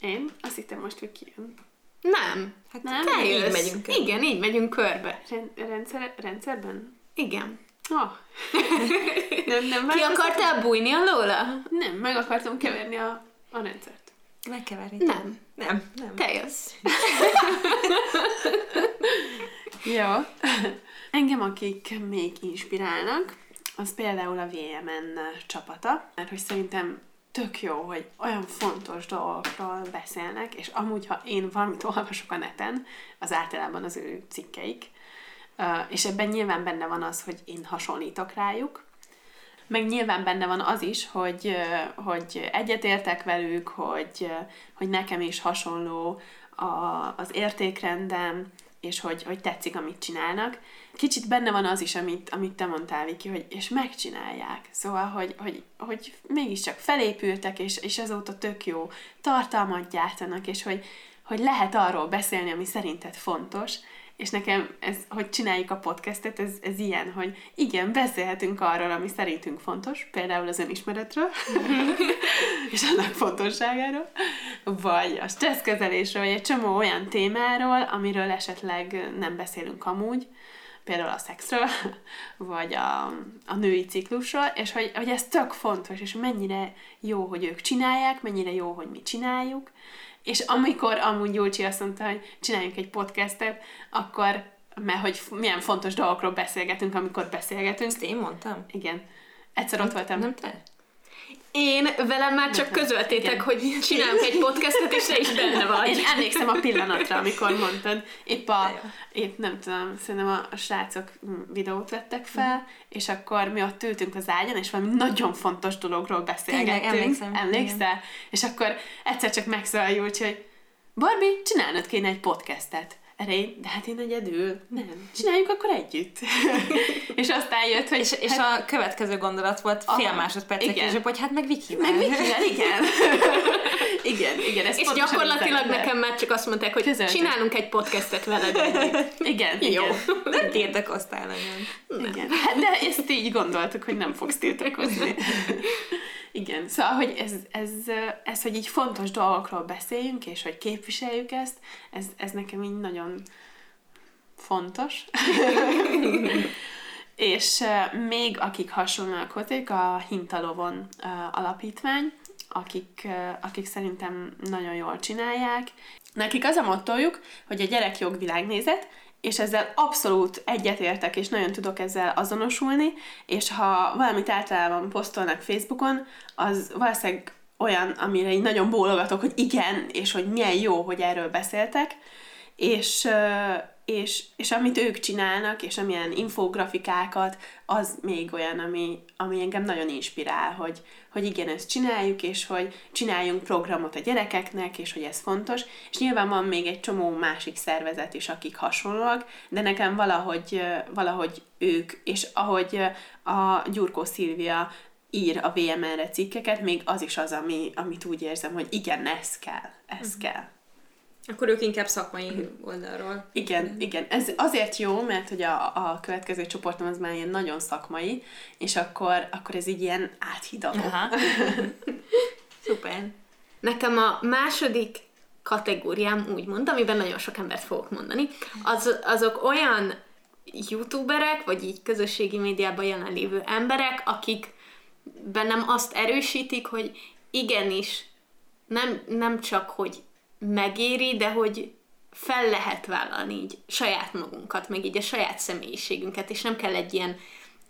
Speaker 1: Én? Azt hittem most, hogy kijön.
Speaker 2: Nem. Hát nem, te
Speaker 3: így jössz. megyünk
Speaker 2: körbe. Igen, így megyünk körbe.
Speaker 1: Rendszer, rendszerben?
Speaker 2: Igen.
Speaker 1: Oh.
Speaker 2: nem, nem Ki akartál bújni a Lola?
Speaker 1: Nem, meg akartam keverni a, a rendszert.
Speaker 3: Megkeverni?
Speaker 2: Nem.
Speaker 3: Nem, nem.
Speaker 2: Te jössz.
Speaker 1: Jó. Engem, akik még inspirálnak, az például a VMN csapata, mert hogy szerintem tök jó, hogy olyan fontos dolgokról beszélnek, és amúgy, ha én valamit olvasok a neten, az általában az ő cikkeik, és ebben nyilván benne van az, hogy én hasonlítok rájuk, meg nyilván benne van az is, hogy, hogy egyetértek velük, hogy, hogy nekem is hasonló a, az értékrendem, és hogy, hogy tetszik, amit csinálnak. Kicsit benne van az is, amit, amit te mondtál, Viki, hogy és megcsinálják. Szóval, hogy, hogy, hogy mégiscsak felépültek, és, és azóta tök jó tartalmat gyártanak, és hogy, hogy lehet arról beszélni, ami szerinted fontos, és nekem ez, hogy csináljuk a podcastet, ez, ez ilyen, hogy igen, beszélhetünk arról, ami szerintünk fontos, például az önismeretről, és annak fontosságáról, vagy a stresszkezelésről, vagy egy csomó olyan témáról, amiről esetleg nem beszélünk amúgy, például a szexről, vagy a, a női ciklusról, és hogy, hogy ez tök fontos, és mennyire jó, hogy ők csinálják, mennyire jó, hogy mi csináljuk, és amikor amúgy Gyulcsi azt mondta, hogy csináljunk egy podcastet, akkor, mert hogy milyen fontos dolgokról beszélgetünk, amikor beszélgetünk.
Speaker 3: Ezt én mondtam?
Speaker 1: Igen. Egyszer ott voltam.
Speaker 3: Nem te?
Speaker 2: Én velem már csak közöltétek, Igen. hogy csinálunk egy podcastot, és te is benne vagy.
Speaker 1: Én emlékszem a pillanatra, amikor mondtad. Épp a, épp nem tudom, szerintem a, a srácok videót vettek fel, uh-huh. és akkor mi ott ültünk az ágyon, és valami nagyon fontos dologról beszélgettünk. Tényleg, emlékszem. Emlékszel? Igen. És akkor egyszer csak megszólalt hogy Barbie, csinálnod kéne egy podcastet erre én, de hát én egyedül, nem, csináljuk akkor együtt. és aztán jött, hogy...
Speaker 3: És, és hát, a következő gondolat volt fél Aha, másodpercek később, hogy hát meg Vikivel.
Speaker 1: Meg Vikivel, igen. igen, igen. Ez
Speaker 2: és gyakorlatilag nekem már csak azt mondták, hogy Közöltek. csinálunk egy podcastet veled együtt.
Speaker 1: igen, Jó. igen.
Speaker 3: Nem tiltakoztál nagyon.
Speaker 1: Igen. Hát de ezt így gondoltuk, hogy nem fogsz tiltakozni. Igen, szóval, hogy ez, ez, ez, hogy így fontos dolgokról beszéljünk, és hogy képviseljük ezt, ez, ez nekem így nagyon fontos. és még akik hasonlóak hozzájuk, a Hintalovon alapítvány, akik, akik szerintem nagyon jól csinálják. Nekik az a mottojuk, hogy a gyerek jogvilágnézet, és ezzel abszolút egyetértek, és nagyon tudok ezzel azonosulni, és ha valamit általában posztolnak Facebookon, az valószínűleg olyan, amire így nagyon bólogatok, hogy igen, és hogy milyen jó, hogy erről beszéltek, és, és, és amit ők csinálnak, és amilyen infografikákat, az még olyan, ami, ami engem nagyon inspirál, hogy, hogy igen, ezt csináljuk, és hogy csináljunk programot a gyerekeknek, és hogy ez fontos. És nyilván van még egy csomó másik szervezet is, akik hasonlóak, de nekem valahogy, valahogy ők, és ahogy a Gyurkó Szilvia ír a VMR-re cikkeket, még az is az, ami, amit úgy érzem, hogy igen, ez kell, ez uh-huh. kell.
Speaker 3: Akkor ők inkább szakmai oldalról.
Speaker 1: Igen, igen. Ez azért jó, mert hogy a, a következő csoportom az már ilyen nagyon szakmai, és akkor, akkor ez így ilyen áthidaló.
Speaker 2: Szuper. Nekem a második kategóriám úgy mond, amiben nagyon sok embert fogok mondani, az, azok olyan youtuberek, vagy így közösségi médiában jelenlévő emberek, akik bennem azt erősítik, hogy igenis nem, nem csak, hogy megéri, de hogy fel lehet vállalni így saját magunkat, meg így a saját személyiségünket, és nem kell egy ilyen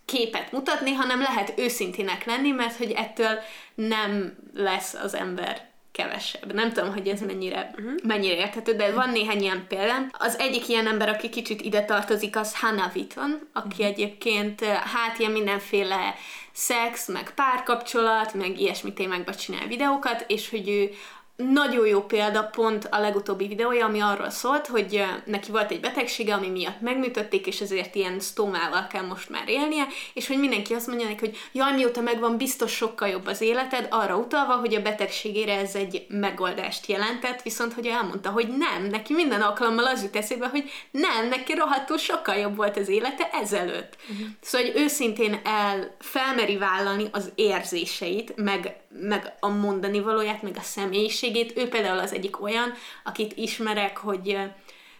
Speaker 2: képet mutatni, hanem lehet őszintének lenni, mert hogy ettől nem lesz az ember kevesebb. Nem tudom, hogy ez mennyire, uh-huh. mennyire érthető, de van néhány ilyen példám. Az egyik ilyen ember, aki kicsit ide tartozik, az Hannah Witton, aki uh-huh. egyébként hát ilyen mindenféle szex, meg párkapcsolat, meg ilyesmi témákban csinál videókat, és hogy ő nagyon jó példa pont a legutóbbi videója, ami arról szólt, hogy neki volt egy betegsége, ami miatt megműtötték, és ezért ilyen sztómával kell most már élnie, és hogy mindenki azt mondja neki, hogy jaj, mióta megvan, biztos sokkal jobb az életed, arra utalva, hogy a betegségére ez egy megoldást jelentett, viszont hogy elmondta, hogy nem, neki minden alkalommal az jut eszébe, hogy nem, neki rohadtul sokkal jobb volt az élete ezelőtt. Uh-huh. Szóval, hogy őszintén el felmeri vállalni az érzéseit, meg, meg a mondani valóját, meg a személyiség, személyiségét. Ő például az egyik olyan, akit ismerek, hogy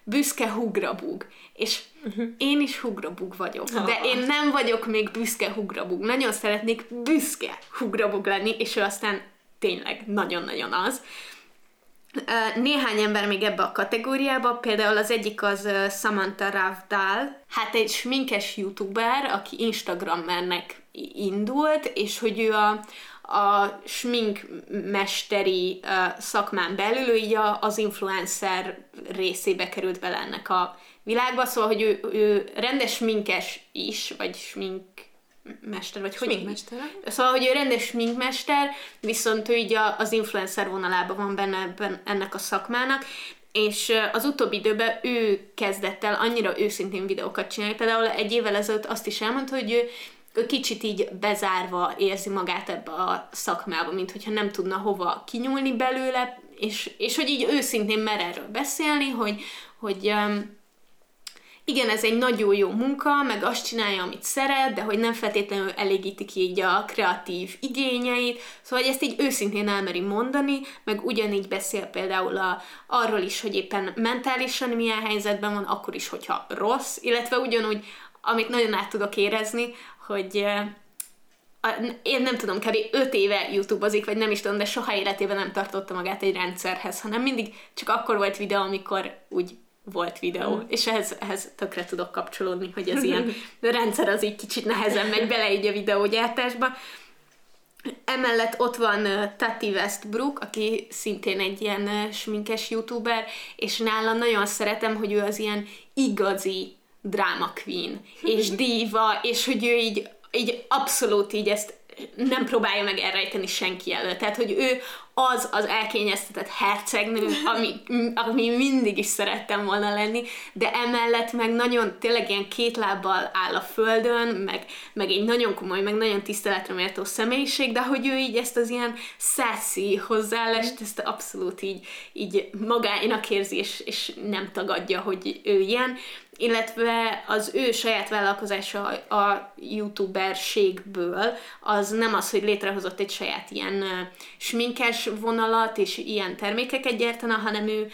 Speaker 2: büszke hugrabug. És uh-huh. én is hugrabug vagyok, de én nem vagyok még büszke hugrabug. Nagyon szeretnék büszke hugrabug lenni, és ő aztán tényleg nagyon-nagyon az. Néhány ember még ebbe a kategóriába, például az egyik az Samantha Ravdal, hát egy sminkes youtuber, aki instagrammernek indult, és hogy ő a, a sminkmesteri szakmán belül, ő így az influencer részébe került bele ennek a világba, szóval, hogy ő, ő rendes sminkes is, vagy smink mester, vagy
Speaker 3: sminkmester.
Speaker 2: hogy... Szóval, hogy ő rendes sminkmester, viszont ő így az influencer vonalában van benne ebben, ennek a szakmának, és az utóbbi időben ő kezdett el annyira őszintén videókat csinálni. Például egy évvel ezelőtt azt is elmondta, hogy ő ő kicsit így bezárva érzi magát ebbe a szakmába, mint hogyha nem tudna hova kinyúlni belőle, és, és hogy így őszintén mer erről beszélni, hogy, hogy um, igen, ez egy nagyon jó munka, meg azt csinálja, amit szeret, de hogy nem feltétlenül elégíti ki így a kreatív igényeit, szóval hogy ezt így őszintén elmeri mondani, meg ugyanígy beszél például a, arról is, hogy éppen mentálisan milyen helyzetben van, akkor is, hogyha rossz, illetve ugyanúgy, amit nagyon át tudok érezni, hogy én nem tudom, kb. 5 éve YouTube-ozik, vagy nem is tudom, de soha életében nem tartotta magát egy rendszerhez, hanem mindig csak akkor volt videó, amikor úgy volt videó, mm. és ehhez, ehhez tökre tudok kapcsolódni, hogy az ilyen rendszer az így kicsit nehezen megy bele így a videógyártásba. Emellett ott van Tati Westbrook, aki szintén egy ilyen sminkes youtuber, és nála nagyon szeretem, hogy ő az ilyen igazi drama queen, és diva, és hogy ő így, így abszolút így ezt nem próbálja meg elrejteni senki előtt. Tehát, hogy ő az az elkényeztetett hercegnő, ami, ami mindig is szerettem volna lenni, de emellett meg nagyon tényleg ilyen két lábbal áll a földön, meg, meg egy nagyon komoly, meg nagyon tiszteletre méltó személyiség, de hogy ő így ezt az ilyen sassy hozzáállást, ezt abszolút így, így magáinak érzi, és, és nem tagadja, hogy ő ilyen illetve az ő saját vállalkozása a youtuberségből az nem az, hogy létrehozott egy saját ilyen sminkes vonalat és ilyen termékeket gyártana, hanem ő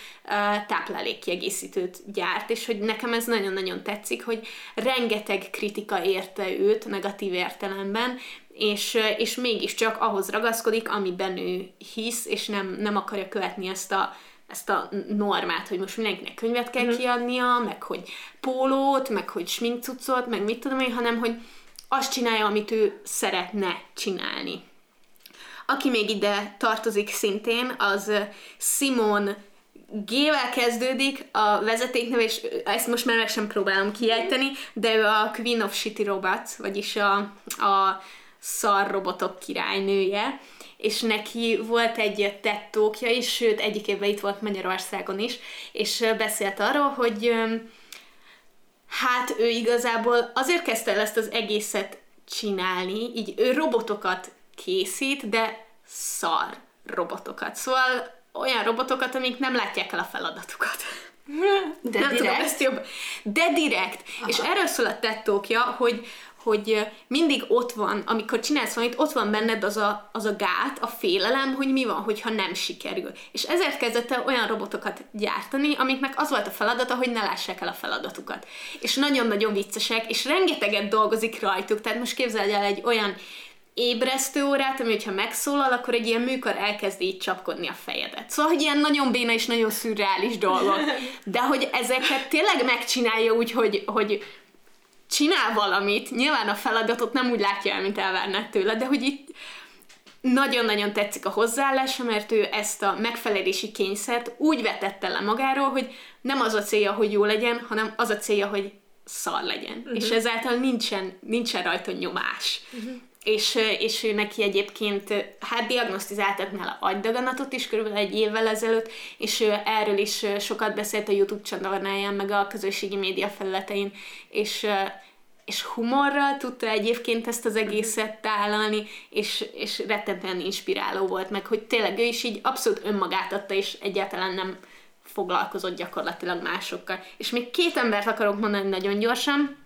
Speaker 2: táplálékkiegészítőt gyárt, és hogy nekem ez nagyon-nagyon tetszik, hogy rengeteg kritika érte őt negatív értelemben, és, és mégiscsak ahhoz ragaszkodik, amiben ő hisz, és nem, nem akarja követni ezt a ezt a normát, hogy most mindenkinek könyvet kell uh-huh. kiadnia, meg hogy pólót, meg hogy sminkcucot, meg mit tudom én, hanem hogy azt csinálja, amit ő szeretne csinálni. Aki még ide tartozik szintén, az Simon G-vel kezdődik a vezetékneve, és ezt most már meg sem próbálom kiejteni, de ő a Queen of Shitty Robots, vagyis a, a szar robotok királynője, és neki volt egy tettókja is, sőt egyik évben itt volt Magyarországon is, és beszélt arról, hogy hát ő igazából azért kezdte el ezt az egészet csinálni, így ő robotokat készít, de szar robotokat. Szóval olyan robotokat, amik nem látják el a feladatukat. De nem direkt? Tudom, ezt jobb. De direkt. Aha. És erről szól a tettókja, hogy hogy mindig ott van, amikor csinálsz valamit, ott van benned az a, az a gát, a félelem, hogy mi van, hogyha nem sikerül. És ezért kezdett el olyan robotokat gyártani, amiknek az volt a feladata, hogy ne lássák el a feladatukat. És nagyon-nagyon viccesek, és rengeteget dolgozik rajtuk. Tehát most képzeld el egy olyan ébresztő órát, ami hogyha megszólal, akkor egy ilyen műkar elkezdi így csapkodni a fejedet. Szóval, hogy ilyen nagyon béna és nagyon szürreális dolgok. De hogy ezeket tényleg megcsinálja úgy, hogy, hogy csinál valamit, nyilván a feladatot nem úgy látja el, mint elvárnád tőle, de hogy itt nagyon-nagyon tetszik a hozzáállása, mert ő ezt a megfelelési kényszert úgy vetette le magáról, hogy nem az a célja, hogy jó legyen, hanem az a célja, hogy szar legyen. Uh-huh. És ezáltal nincsen, nincsen rajta nyomás. Uh-huh. És, és ő neki egyébként, hát diagnosztizáltak nála agydaganatot is körülbelül egy évvel ezelőtt, és ő erről is sokat beszélt a YouTube csatornáján, meg a közösségi média felületein, és és humorral tudta egyébként ezt az egészet tálalni, és, és rettentően inspiráló volt, meg hogy tényleg ő is így abszolút önmagát adta, és egyáltalán nem foglalkozott gyakorlatilag másokkal. És még két embert akarok mondani nagyon gyorsan,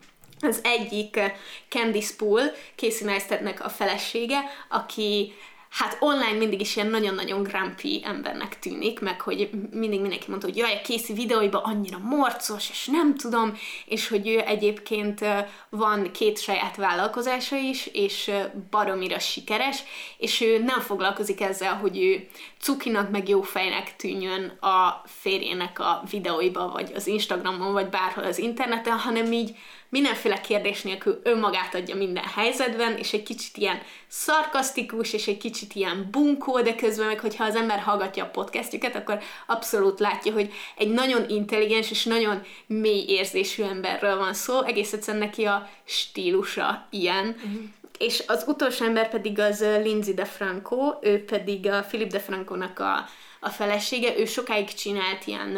Speaker 2: az egyik Candice Pool, Casey Neistatnek a felesége, aki hát online mindig is ilyen nagyon-nagyon grumpy embernek tűnik, meg hogy mindig mindenki mondta, hogy jaj, a Casey videóiban annyira morcos, és nem tudom, és hogy ő egyébként van két saját vállalkozása is, és baromira sikeres, és ő nem foglalkozik ezzel, hogy ő cukinak meg jó fejnek tűnjön a férjének a videóiba, vagy az Instagramon, vagy bárhol az interneten, hanem így mindenféle kérdés nélkül önmagát adja minden helyzetben, és egy kicsit ilyen szarkasztikus, és egy kicsit ilyen bunkó, de közben meg, hogyha az ember hallgatja a podcastjukat, akkor abszolút látja, hogy egy nagyon intelligens és nagyon mély érzésű emberről van szó, egész egyszerűen neki a stílusa ilyen. Uh-huh. És az utolsó ember pedig az Lindsay DeFranco, ő pedig a Philip DeFranco-nak a, a felesége, ő sokáig csinált ilyen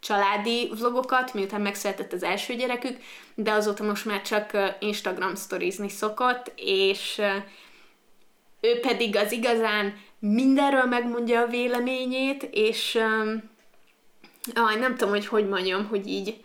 Speaker 2: családi vlogokat, miután megszületett az első gyerekük, de azóta most már csak Instagram sztorizni szokott, és ő pedig az igazán mindenről megmondja a véleményét, és ah, nem tudom, hogy hogy mondjam, hogy így.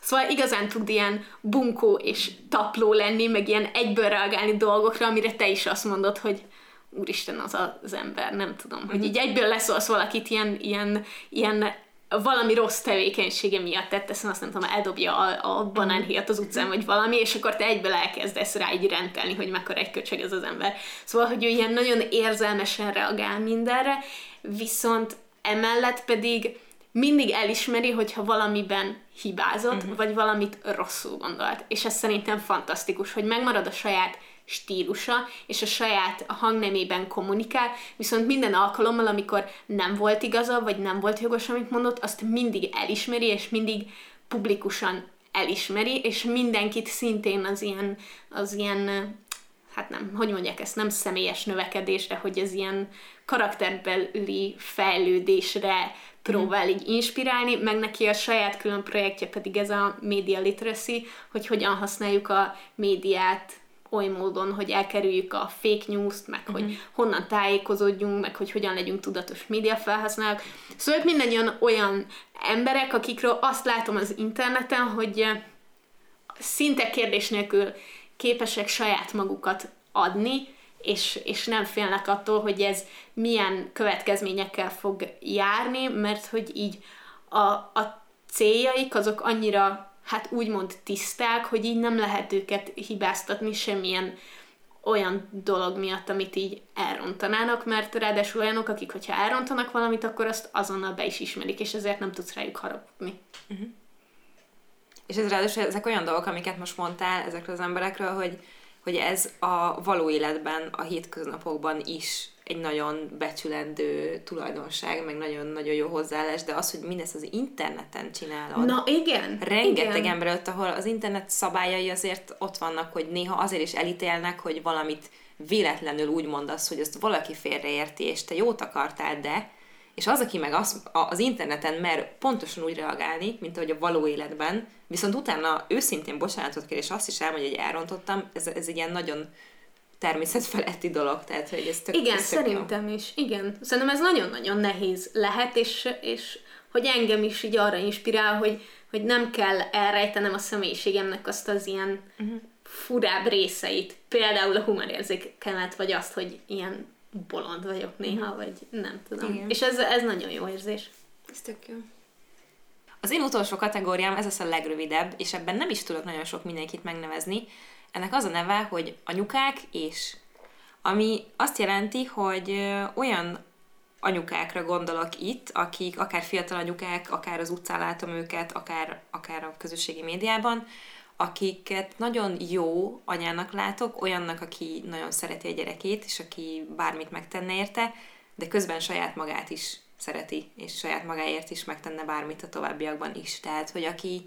Speaker 2: Szóval igazán tud ilyen bunkó és tapló lenni, meg ilyen egyből reagálni dolgokra, amire te is azt mondod, hogy úristen az az ember, nem tudom, hogy így egyből leszólsz valakit ilyen, ilyen, ilyen valami rossz tevékenysége miatt tett, ezt azt nem tudom, eldobja a, a banánhiat az utcán, vagy valami, és akkor te egyből elkezdesz rá így rendelni, hogy mekkora egy köcsög ez az ember. Szóval, hogy ő ilyen nagyon érzelmesen reagál mindenre, viszont emellett pedig mindig elismeri, hogyha valamiben hibázott, uh-huh. vagy valamit rosszul gondolt. És ez szerintem fantasztikus, hogy megmarad a saját stílusa, és a saját hangnemében kommunikál, viszont minden alkalommal, amikor nem volt igaza, vagy nem volt jogos, amit mondott, azt mindig elismeri, és mindig publikusan elismeri, és mindenkit szintén az ilyen, az ilyen hát nem, hogy mondják ezt, nem személyes növekedésre, hogy az ilyen karakterbeli fejlődésre próbál így inspirálni, meg neki a saját külön projektje pedig ez a media literacy, hogy hogyan használjuk a médiát oly módon, hogy elkerüljük a fake news-t, meg uh-huh. hogy mhm. honnan tájékozódjunk, meg hogy hogyan legyünk tudatos média felhasználók. Szóval mindannyian olyan emberek, akikről azt látom az interneten, hogy eh, szinte kérdés nélkül képesek saját magukat adni, és, és nem félnek attól, hogy ez milyen következményekkel fog járni, mert hogy így a, a céljaik azok annyira hát úgymond tiszták, hogy így nem lehet őket hibáztatni semmilyen olyan dolog miatt, amit így elrontanának, mert ráadásul olyanok, akik, hogyha elrontanak valamit, akkor azt azonnal be is ismerik, és ezért nem tudsz rájuk haragudni. Uh-huh.
Speaker 3: És ez ráadásul ezek olyan dolgok, amiket most mondtál ezekről az emberekről, hogy, hogy ez a való életben, a hétköznapokban is egy nagyon becsülendő tulajdonság, meg nagyon-nagyon jó hozzáállás, de az, hogy mindezt az interneten csinálod.
Speaker 2: Na igen.
Speaker 3: Rengeteg
Speaker 2: igen.
Speaker 3: ember ott, ahol az internet szabályai azért ott vannak, hogy néha azért is elítélnek, hogy valamit véletlenül úgy mondasz, hogy ezt valaki félreérti, és te jót akartál, de és az, aki meg az, az interneten mer pontosan úgy reagálni, mint ahogy a való életben, viszont utána őszintén bocsánatot kér, és azt is elmondja, hogy elrontottam, ez, ez egy ilyen nagyon természetfeletti dolog, tehát hogy ez tök,
Speaker 2: Igen,
Speaker 3: ez tök jó.
Speaker 2: szerintem is. Igen. Szerintem ez nagyon-nagyon nehéz lehet, és, és hogy engem is így arra inspirál, hogy, hogy nem kell elrejtenem a személyiségemnek azt az ilyen uh-huh. furább részeit. Például a humorérzékemet, vagy azt, hogy ilyen bolond vagyok néha, vagy nem tudom.
Speaker 3: Igen.
Speaker 2: És ez, ez nagyon jó érzés.
Speaker 3: Ez tök jó. Az én utolsó kategóriám, ez az a legrövidebb, és ebben nem is tudok nagyon sok mindenkit megnevezni. Ennek az a neve, hogy anyukák és. Ami azt jelenti, hogy olyan anyukákra gondolok itt, akik akár fiatal anyukák, akár az utcán látom őket, akár, akár a közösségi médiában, akiket nagyon jó anyának látok, olyannak, aki nagyon szereti a gyerekét, és aki bármit megtenne érte, de közben saját magát is szereti, és saját magáért is megtenne bármit a továbbiakban is. Tehát, hogy aki,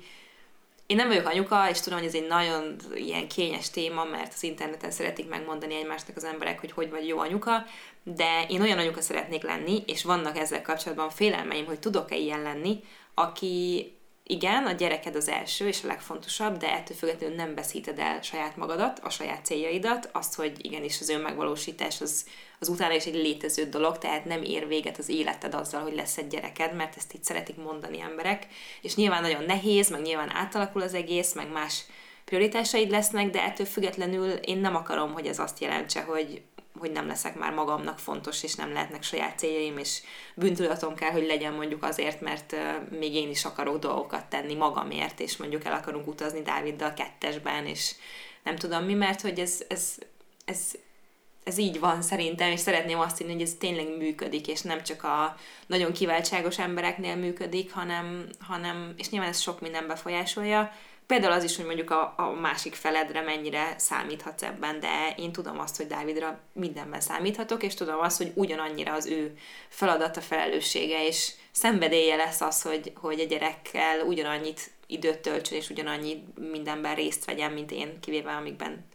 Speaker 3: én nem vagyok anyuka, és tudom, hogy ez egy nagyon ilyen kényes téma, mert az interneten szeretik megmondani egymásnak az emberek, hogy hogy vagy jó anyuka, de én olyan anyuka szeretnék lenni, és vannak ezzel kapcsolatban félelmeim, hogy tudok-e ilyen lenni, aki igen, a gyereked az első és a legfontosabb, de ettől függetlenül nem veszíted el saját magadat, a saját céljaidat, azt, hogy igenis az önmegvalósítás az, az utána is egy létező dolog, tehát nem ér véget az életed azzal, hogy lesz egy gyereked, mert ezt így szeretik mondani emberek, és nyilván nagyon nehéz, meg nyilván átalakul az egész, meg más prioritásaid lesznek, de ettől függetlenül én nem akarom, hogy ez azt jelentse, hogy, hogy nem leszek már magamnak fontos, és nem lehetnek saját céljaim, és bűntudatom kell, hogy legyen mondjuk azért, mert még én is akarok dolgokat tenni magamért, és mondjuk el akarunk utazni Dáviddal kettesben, és nem tudom mi, mert hogy ez, ez, ez, ez így van szerintem, és szeretném azt hinni, hogy ez tényleg működik, és nem csak a nagyon kiváltságos embereknél működik, hanem, hanem és nyilván ez sok minden befolyásolja, Például az is, hogy mondjuk a, a másik feledre mennyire számíthatsz ebben, de én tudom azt, hogy Dávidra mindenben számíthatok, és tudom azt, hogy ugyanannyira az ő feladata, felelőssége és szenvedélye lesz az, hogy, hogy a gyerekkel ugyanannyit időt töltsön, és ugyanannyi mindenben részt vegyen, mint én, kivéve amikben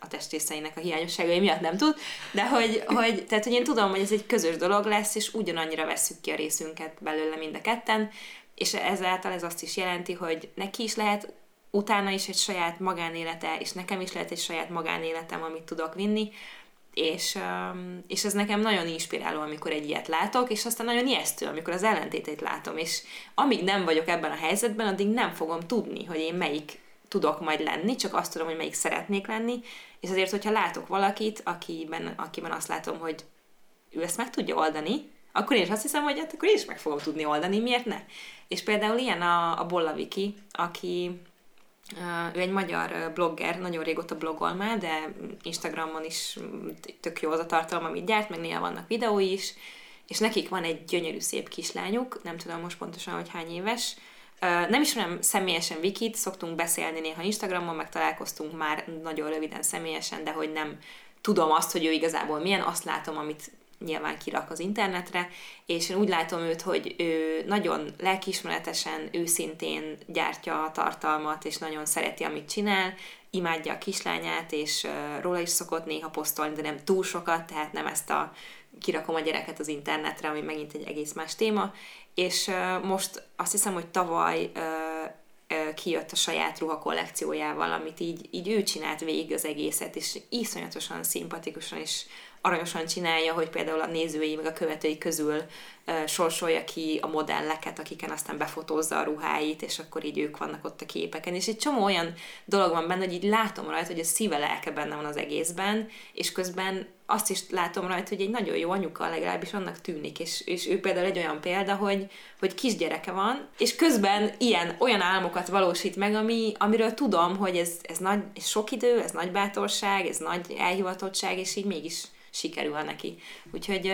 Speaker 3: a testrészeinek a hiányosságai miatt nem tud, de hogy, hogy, tehát, hogy én tudom, hogy ez egy közös dolog lesz, és ugyanannyira vesszük ki a részünket belőle mind a ketten, és ezáltal ez azt is jelenti, hogy neki is lehet utána is egy saját magánélete, és nekem is lehet egy saját magánéletem, amit tudok vinni, és, és ez nekem nagyon inspiráló, amikor egy ilyet látok, és aztán nagyon ijesztő, amikor az ellentétét látom, és amíg nem vagyok ebben a helyzetben, addig nem fogom tudni, hogy én melyik tudok majd lenni, csak azt tudom, hogy melyik szeretnék lenni, és azért, hogyha látok valakit, akiben, akiben azt látom, hogy ő ezt meg tudja oldani, akkor én is azt hiszem, hogy hát akkor én is meg fogom tudni oldani, miért ne? És például ilyen a, a Bolla Viki, aki ő egy magyar blogger, nagyon régóta blogol már, de Instagramon is tök jó az a tartalom, amit gyárt, meg néha vannak videói is, és nekik van egy gyönyörű szép kislányuk, nem tudom most pontosan, hogy hány éves, nem ismerem személyesen Vikit, szoktunk beszélni néha Instagramon, meg találkoztunk már nagyon röviden személyesen, de hogy nem tudom azt, hogy ő igazából milyen, azt látom, amit nyilván kirak az internetre, és én úgy látom őt, hogy ő nagyon lelkiismeretesen, őszintén gyártja a tartalmat, és nagyon szereti, amit csinál, imádja a kislányát, és róla is szokott néha posztolni, de nem túl sokat, tehát nem ezt a kirakom a gyereket az internetre, ami megint egy egész más téma, és most azt hiszem, hogy tavaly kijött a saját ruha kollekciójával, amit így, így ő csinált végig az egészet, és iszonyatosan szimpatikusan és aranyosan csinálja, hogy például a nézői, meg a követői közül uh, sorsolja ki a modelleket, akiken aztán befotózza a ruháit, és akkor így ők vannak ott a képeken. És egy csomó olyan dolog van benne, hogy így látom rajta, hogy a szíve lelke benne van az egészben, és közben azt is látom rajta, hogy egy nagyon jó anyuka legalábbis annak tűnik, és, és ő például egy olyan példa, hogy, hogy kisgyereke van, és közben ilyen, olyan álmokat valósít meg, ami, amiről tudom, hogy ez, ez, nagy, ez sok idő, ez nagy bátorság, ez nagy elhivatottság, és így mégis sikerül neki. Úgyhogy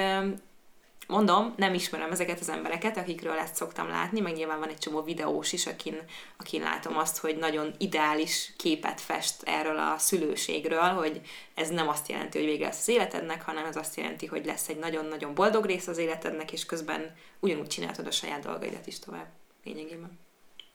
Speaker 3: mondom, nem ismerem ezeket az embereket, akikről ezt szoktam látni, meg nyilván van egy csomó videós is, akin, akin látom azt, hogy nagyon ideális képet fest erről a szülőségről, hogy ez nem azt jelenti, hogy vége lesz az életednek, hanem ez azt jelenti, hogy lesz egy nagyon-nagyon boldog rész az életednek, és közben ugyanúgy csináltad a saját dolgaidat is tovább lényegében.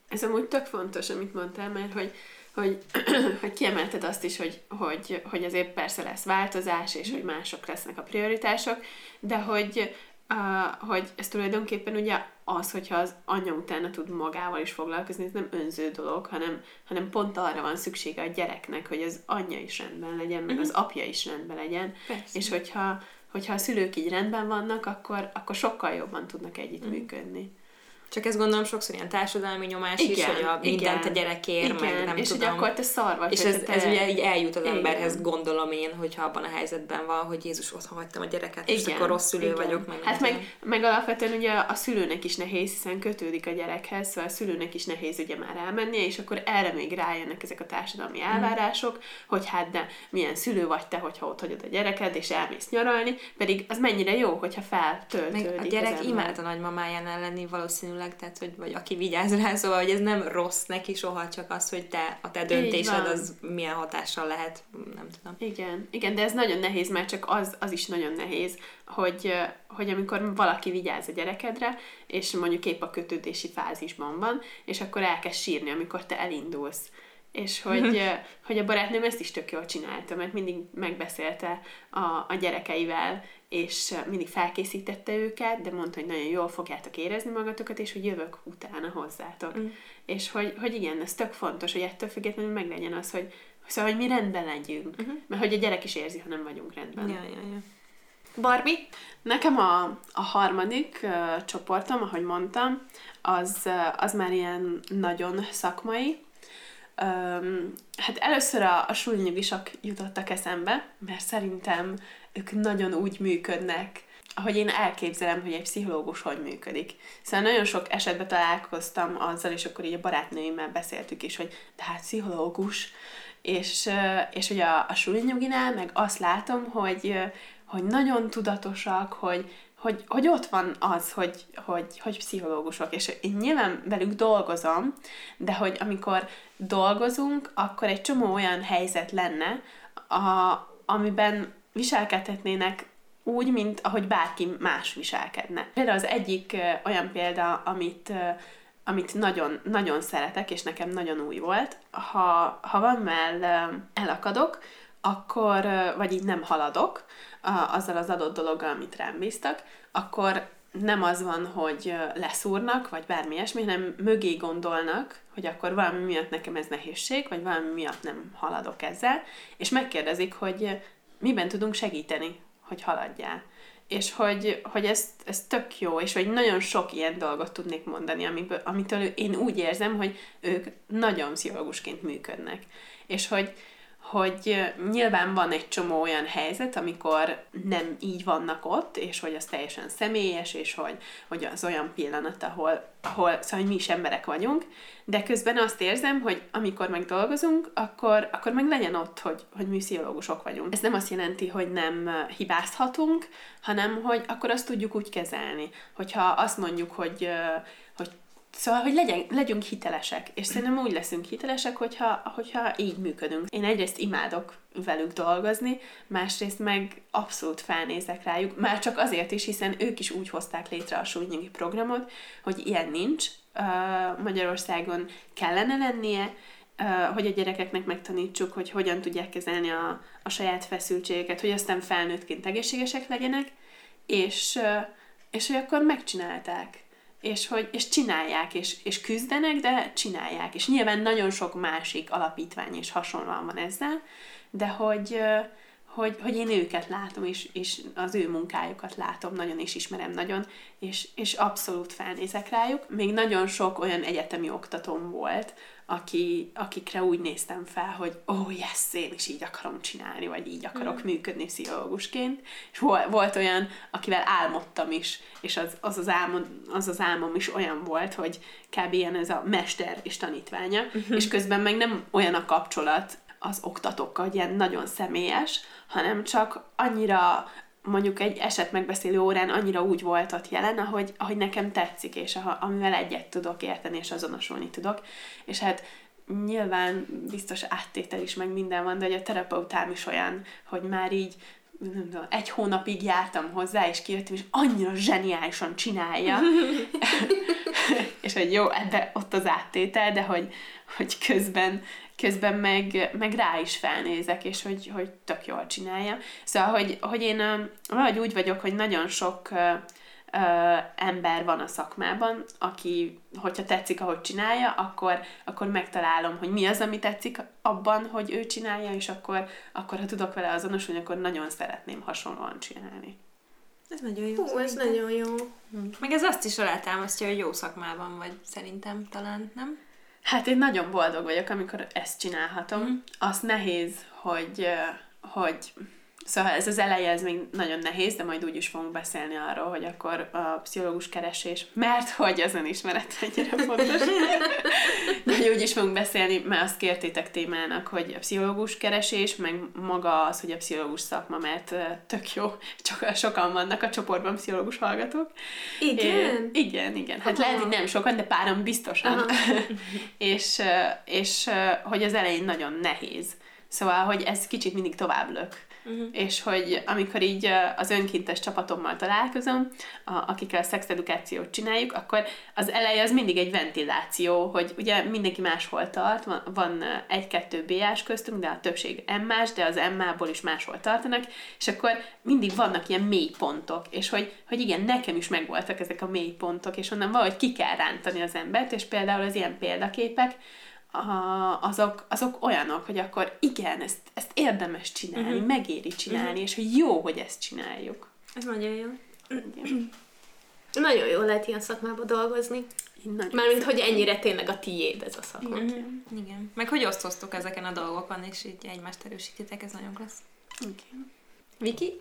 Speaker 1: Ez amúgy tök fontos, amit mondtál, mert hogy, hogy, hogy kiemelted azt is, hogy, hogy, hogy azért persze lesz változás, és hogy mások lesznek a prioritások, de hogy, uh, hogy ez tulajdonképpen ugye az, hogyha az anya utána tud magával is foglalkozni, ez nem önző dolog, hanem, hanem pont arra van szüksége a gyereknek, hogy az anyja is rendben legyen, meg az apja is rendben legyen,
Speaker 2: Persze.
Speaker 1: és hogyha, hogyha a szülők így rendben vannak, akkor, akkor sokkal jobban tudnak együttműködni.
Speaker 3: Csak ez gondolom sokszor ilyen társadalmi nyomás igen, is, hogy a mindent
Speaker 1: igen,
Speaker 3: a gyerekér,
Speaker 1: igen,
Speaker 3: meg nem
Speaker 1: és
Speaker 3: tudom.
Speaker 1: hogy akkor te szar vagy.
Speaker 3: És ez,
Speaker 1: te...
Speaker 3: ez ugye így eljut az
Speaker 1: Igen.
Speaker 3: emberhez, gondolom én, hogyha abban a helyzetben van, hogy Jézus, ott hagytam a gyereket, és akkor rossz szülő
Speaker 1: igen.
Speaker 3: vagyok. Meg
Speaker 1: hát meg, meg alapvetően ugye a szülőnek is nehéz, hiszen kötődik a gyerekhez, szóval a szülőnek is nehéz ugye már elmennie, és akkor erre még rájönnek ezek a társadalmi
Speaker 3: Mhm.
Speaker 1: elvárások, hogy hát de milyen szülő vagy te, hogyha ott hagyod a gyereket, és elmész nyaralni, pedig az mennyire jó, hogyha feltöltődik
Speaker 3: Meg a gyerek imád a nagymamájánál lenni valószínűleg, tehát hogy, vagy aki vigyáz rá, szóval, hogy ez nem rossz neki soha, csak az, hogy te, a te döntésed az milyen hatással lehet, nem tudom.
Speaker 1: Igen, igen, de ez nagyon nehéz, mert csak az, az is nagyon nehéz, hogy, hogy amikor valaki vigyáz a gyerekedre, és mondjuk épp a kötődési fázisban van, és akkor elkezd sírni, amikor te elindulsz. És hogy, hogy a barátnőm ezt is tök jól csinálta, mert mindig megbeszélte a, a gyerekeivel, és mindig felkészítette őket, de mondta, hogy nagyon jól fogjátok érezni magatokat, és hogy jövök utána hozzátok. Mm. És hogy, hogy igen, ez tök fontos, hogy ettől függetlenül meglegyen az, hogy, szóval, hogy mi rendben legyünk. Uh-huh. Mert hogy a gyerek is érzi, ha nem vagyunk rendben.
Speaker 3: Ja, ja, ja.
Speaker 1: Barbie? Nekem a, a harmadik uh, csoportom, ahogy mondtam, az, uh, az már ilyen nagyon szakmai. Um, hát először a, a súlynyugisok jutottak eszembe, mert szerintem ők nagyon úgy működnek, ahogy én elképzelem, hogy egy pszichológus hogy működik. Szóval nagyon sok esetben találkoztam azzal, és akkor így a barátnőimmel beszéltük is, hogy de hát pszichológus, és, és hogy a, a súlynyuginál meg azt látom, hogy, hogy nagyon tudatosak, hogy, hogy, hogy ott van az, hogy, hogy, hogy pszichológusok, és én nyilván velük dolgozom, de hogy amikor dolgozunk, akkor egy csomó olyan helyzet lenne, a, amiben viselkedhetnének úgy, mint ahogy bárki más viselkedne. Például az egyik olyan példa, amit, amit nagyon, nagyon szeretek, és nekem nagyon új volt, ha, ha valamell ö, elakadok, akkor, vagy így nem haladok a, azzal az adott dologgal, amit rám bíztak, akkor nem az van, hogy leszúrnak, vagy bármi ilyesmi, hanem mögé gondolnak, hogy akkor valami miatt nekem ez nehézség, vagy valami miatt nem haladok ezzel, és megkérdezik, hogy miben tudunk segíteni, hogy haladjál. És hogy, hogy ez, ez tök jó, és hogy nagyon sok ilyen dolgot tudnék mondani, amiből, amitől én úgy érzem, hogy ők nagyon pszichológusként működnek. És hogy, hogy nyilván van egy csomó olyan helyzet, amikor nem így vannak ott, és hogy az teljesen személyes, és hogy, hogy az olyan pillanat, ahol, ahol szóval, hogy mi is emberek vagyunk, de közben azt érzem, hogy amikor meg dolgozunk, akkor, akkor meg legyen ott, hogy, hogy mi pszichológusok vagyunk. Ez nem azt jelenti, hogy nem hibázhatunk, hanem hogy akkor azt tudjuk úgy kezelni. Hogyha azt mondjuk, hogy, Szóval, hogy legyen, legyünk hitelesek, és szerintem úgy leszünk hitelesek, hogyha, hogyha így működünk. Én egyrészt imádok velük dolgozni, másrészt meg abszolút felnézek rájuk, már csak azért is, hiszen ők is úgy hozták létre a súlynyugi programot, hogy ilyen nincs, Magyarországon kellene lennie, hogy a gyerekeknek megtanítsuk, hogy hogyan tudják kezelni a, a saját feszültségeket, hogy aztán felnőttként egészségesek legyenek, és, és hogy akkor megcsinálták és, hogy, és csinálják, és, és küzdenek, de csinálják. És nyilván nagyon sok másik alapítvány és hasonlóan van ezzel, de hogy, hogy, hogy én őket látom, és, és az ő munkájukat látom nagyon, és ismerem nagyon, és, és abszolút felnézek rájuk. Még nagyon sok olyan egyetemi oktatóm volt, aki, akikre úgy néztem fel, hogy ó, oh, yes, én is így akarom csinálni, vagy így akarok mm. működni pszichológusként. És volt, volt olyan, akivel álmodtam is, és az az, az, álmod, az az álmom is olyan volt, hogy kb. ilyen ez a mester és tanítványa, mm-hmm. és közben meg nem olyan a kapcsolat az oktatókkal, hogy ilyen nagyon személyes, hanem csak annyira mondjuk egy eset megbeszélő órán annyira úgy volt ott jelen, ahogy, ahogy nekem tetszik, és a, amivel egyet tudok érteni, és azonosulni tudok. És hát nyilván biztos áttétel is, meg minden van, de hogy a terapeutám is olyan, hogy már így egy hónapig jártam hozzá, és kijöttem, és annyira zseniálisan csinálja. és hogy jó, ebbe ott az áttétel, de hogy, hogy közben, közben meg, meg rá is felnézek, és hogy, hogy tök jól csinálja. Szóval, hogy, hogy én valahogy úgy vagyok, hogy nagyon sok ö, ember van a szakmában, aki, hogyha tetszik, ahogy csinálja, akkor, akkor megtalálom, hogy mi az, ami tetszik abban, hogy ő csinálja, és akkor, akkor ha tudok vele azonosulni, akkor nagyon szeretném hasonlóan csinálni.
Speaker 3: Ez nagyon jó.
Speaker 2: Hú, ez nagyon jó.
Speaker 3: Meg ez azt is alátámasztja, hogy jó szakmában vagy, szerintem talán, nem?
Speaker 1: Hát én nagyon boldog vagyok, amikor ezt csinálhatom. Mm. Azt nehéz, hogy, hogy Szóval ez az eleje, ez még nagyon nehéz, de majd úgy is fogunk beszélni arról, hogy akkor a pszichológus keresés, mert hogy az önismeret ennyire fontos. de úgy is fogunk beszélni, mert azt kértétek témának, hogy a pszichológus keresés, meg maga az, hogy a pszichológus szakma, mert tök jó, csak sokan vannak a csoportban pszichológus hallgatók.
Speaker 2: Igen?
Speaker 1: É, igen, igen. Hát Aha. lehet, hogy nem sokan, de páran biztosan. és, és hogy az elején nagyon nehéz. Szóval, hogy ez kicsit mindig tovább lök Uh-huh. És hogy amikor így az önkéntes csapatommal találkozom, a, akikkel a szexedukációt csináljuk, akkor az eleje az mindig egy ventiláció, hogy ugye mindenki máshol tart, van, van egy-kettő BA-s köztünk, de a többség M-más, de az M-ból is máshol tartanak, és akkor mindig vannak ilyen mély pontok, és hogy, hogy igen, nekem is megvoltak ezek a mély pontok, és onnan valahogy ki kell rántani az embert, és például az ilyen példaképek, a, azok, azok olyanok, hogy akkor igen, ezt, ezt érdemes csinálni, uh-huh. megéri csinálni, uh-huh. és hogy jó, hogy ezt csináljuk.
Speaker 2: Ez nagyon jó. Igen. Nagyon jó lehet ilyen szakmába dolgozni. Mármint, hogy ennyire tényleg a tiéd ez a szakma.
Speaker 3: Igen. Igen. Meg hogy osztoztok ezeken a dolgokon, és így egymást erősítitek, ez nagyon klassz.
Speaker 2: Igen. Viki?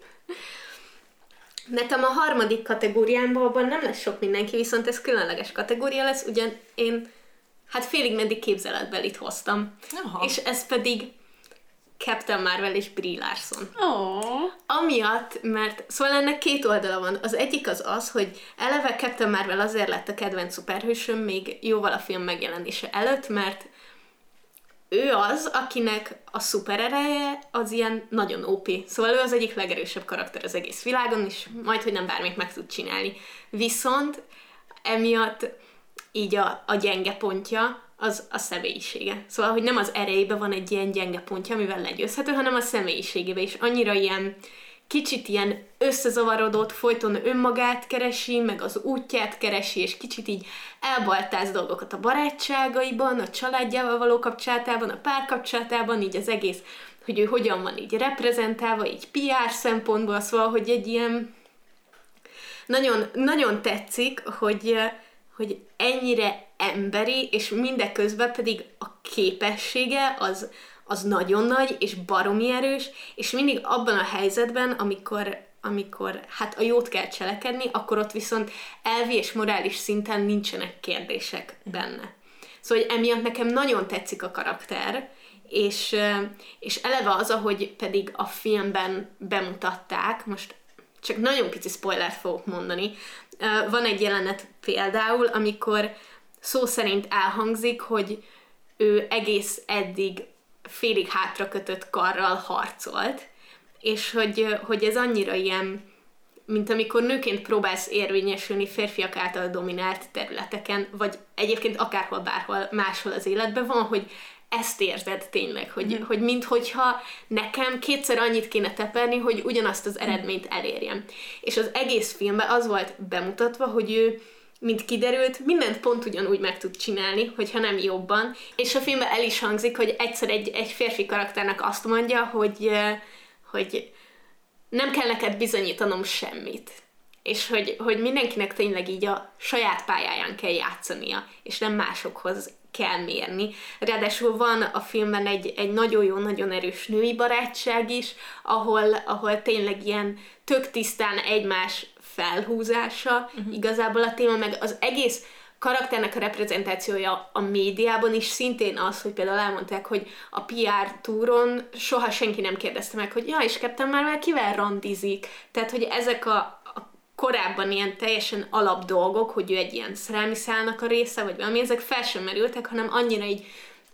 Speaker 2: Nekem a harmadik kategóriámban nem lesz sok mindenki, viszont ez különleges kategória lesz, ugyan én hát félig meddig képzeletbelit hoztam. Aha. És ez pedig Captain Marvel és Brie Larson.
Speaker 1: Oh.
Speaker 2: Amiatt, mert szóval ennek két oldala van. Az egyik az az, hogy eleve Captain Marvel azért lett a kedvenc szuperhősöm még jóval a film megjelenése előtt, mert ő az, akinek a szuperereje az ilyen nagyon OP. Szóval ő az egyik legerősebb karakter az egész világon, és majd, hogy nem bármit meg tud csinálni. Viszont emiatt így a, a gyenge pontja az a személyisége. Szóval, hogy nem az erejébe van egy ilyen gyenge pontja, amivel legyőzhető, hanem a személyiségébe, és annyira ilyen kicsit ilyen összezavarodott, folyton önmagát keresi, meg az útját keresi, és kicsit így elbaltáz dolgokat a barátságaiban, a családjával való kapcsolatában, a párkapcsolatában, így az egész, hogy ő hogyan van így reprezentálva, így PR szempontból, szóval, hogy egy ilyen nagyon, nagyon tetszik, hogy hogy ennyire emberi, és mindeközben pedig a képessége az, az nagyon nagy, és baromi erős, és mindig abban a helyzetben, amikor, amikor hát a jót kell cselekedni, akkor ott viszont elvi és morális szinten nincsenek kérdések benne. Szóval hogy emiatt nekem nagyon tetszik a karakter, és, és eleve az, ahogy pedig a filmben bemutatták, most csak nagyon pici spoilert fogok mondani, van egy jelenet például, amikor szó szerint elhangzik, hogy ő egész eddig félig hátra kötött karral harcolt, és hogy, hogy ez annyira ilyen, mint amikor nőként próbálsz érvényesülni férfiak által dominált területeken, vagy egyébként akárhol, bárhol máshol az életben van, hogy ezt érzed tényleg, hogy, mm. hogy minthogyha nekem kétszer annyit kéne teperni, hogy ugyanazt az eredményt elérjem. És az egész filmben az volt bemutatva, hogy ő mint kiderült, mindent pont ugyanúgy meg tud csinálni, hogyha nem jobban. És a filmben el is hangzik, hogy egyszer egy, egy férfi karakternek azt mondja, hogy, hogy nem kell neked bizonyítanom semmit. És hogy, hogy mindenkinek tényleg így a saját pályáján kell játszania, és nem másokhoz kell mérni. Ráadásul van a filmben egy, egy nagyon jó, nagyon erős női barátság is, ahol, ahol tényleg ilyen tök tisztán egymás felhúzása uh-huh. igazából a téma, meg az egész karakternek a reprezentációja a médiában is szintén az, hogy például elmondták, hogy a PR túron soha senki nem kérdezte meg, hogy ja, és Captain Marvel kivel randizik. Tehát, hogy ezek a, a korábban ilyen teljesen alap dolgok, hogy ő egy ilyen szerelmi szálnak a része, vagy valami, ezek fel sem merültek, hanem annyira így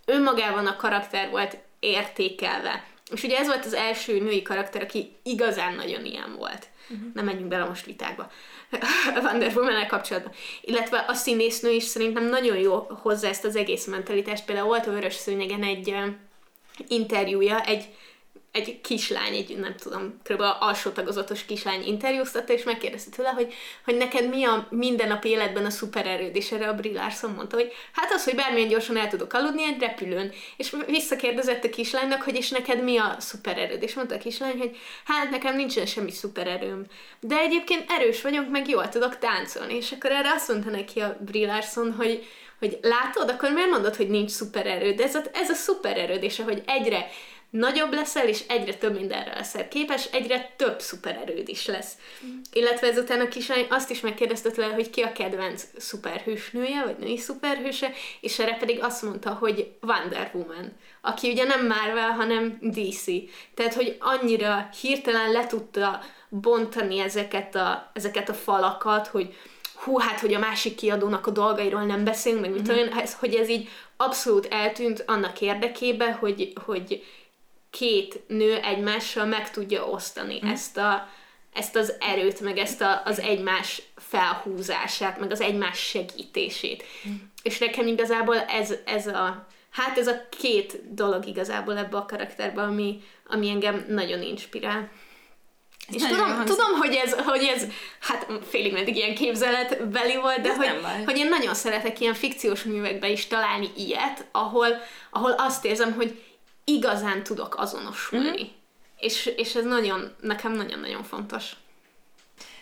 Speaker 2: önmagában a karakter volt értékelve. És ugye ez volt az első női karakter, aki igazán nagyon ilyen volt. Uh-huh. Nem menjünk bele most vitákba. Wonder woman kapcsolatban. Illetve a színésznő is szerintem nagyon jó hozzá ezt az egész mentalitást. Például volt a Vörös Szőnyegen egy interjúja, egy egy kislány, egy nem tudom, kb. alsó tagozatos kislány interjúztatta, és megkérdezte tőle, hogy, hogy neked mi a mindennapi életben a szupererőd, és erre a Brie Larson mondta, hogy hát az, hogy bármilyen gyorsan el tudok aludni egy repülőn. És visszakérdezett a kislánynak, hogy és neked mi a szupererőd, és mondta a kislány, hogy hát nekem nincsen semmi szupererőm. De egyébként erős vagyok, meg jól tudok táncolni. És akkor erre azt mondta neki a Brie Larson, hogy, hogy látod, akkor miért mondod, hogy nincs szupererőd? Ez a, ez a szupererőd, és ahogy egyre nagyobb leszel, és egyre több mindenre leszel képes, egyre több szupererőd is lesz. Mm. Illetve ezután a kislány azt is megkérdezte tőle, hogy ki a kedvenc szuperhősnője, vagy női szuperhőse, és erre pedig azt mondta, hogy Wonder Woman, aki ugye nem Marvel, hanem DC. Tehát, hogy annyira hirtelen le tudta bontani ezeket a, ezeket a falakat, hogy hú, hát, hogy a másik kiadónak a dolgairól nem beszélünk, meg mit mm-hmm. ez, hogy ez így abszolút eltűnt annak érdekében, hogy, hogy két nő egymással meg tudja osztani mm. ezt, a, ezt az erőt, meg ezt a, az egymás felhúzását, meg az egymás segítését. Mm. És nekem igazából ez, ez a hát ez a két dolog igazából ebbe a karakterbe, ami, ami engem nagyon inspirál. Ez és tudom, tudom hogy, ez, hogy ez, hát félig meddig ilyen képzeletbeli volt, de hogy, hogy én nagyon szeretek ilyen fikciós művekbe is találni ilyet, ahol, ahol azt érzem, hogy igazán tudok azonosulni. Mm. És, és ez nagyon, nekem nagyon-nagyon fontos.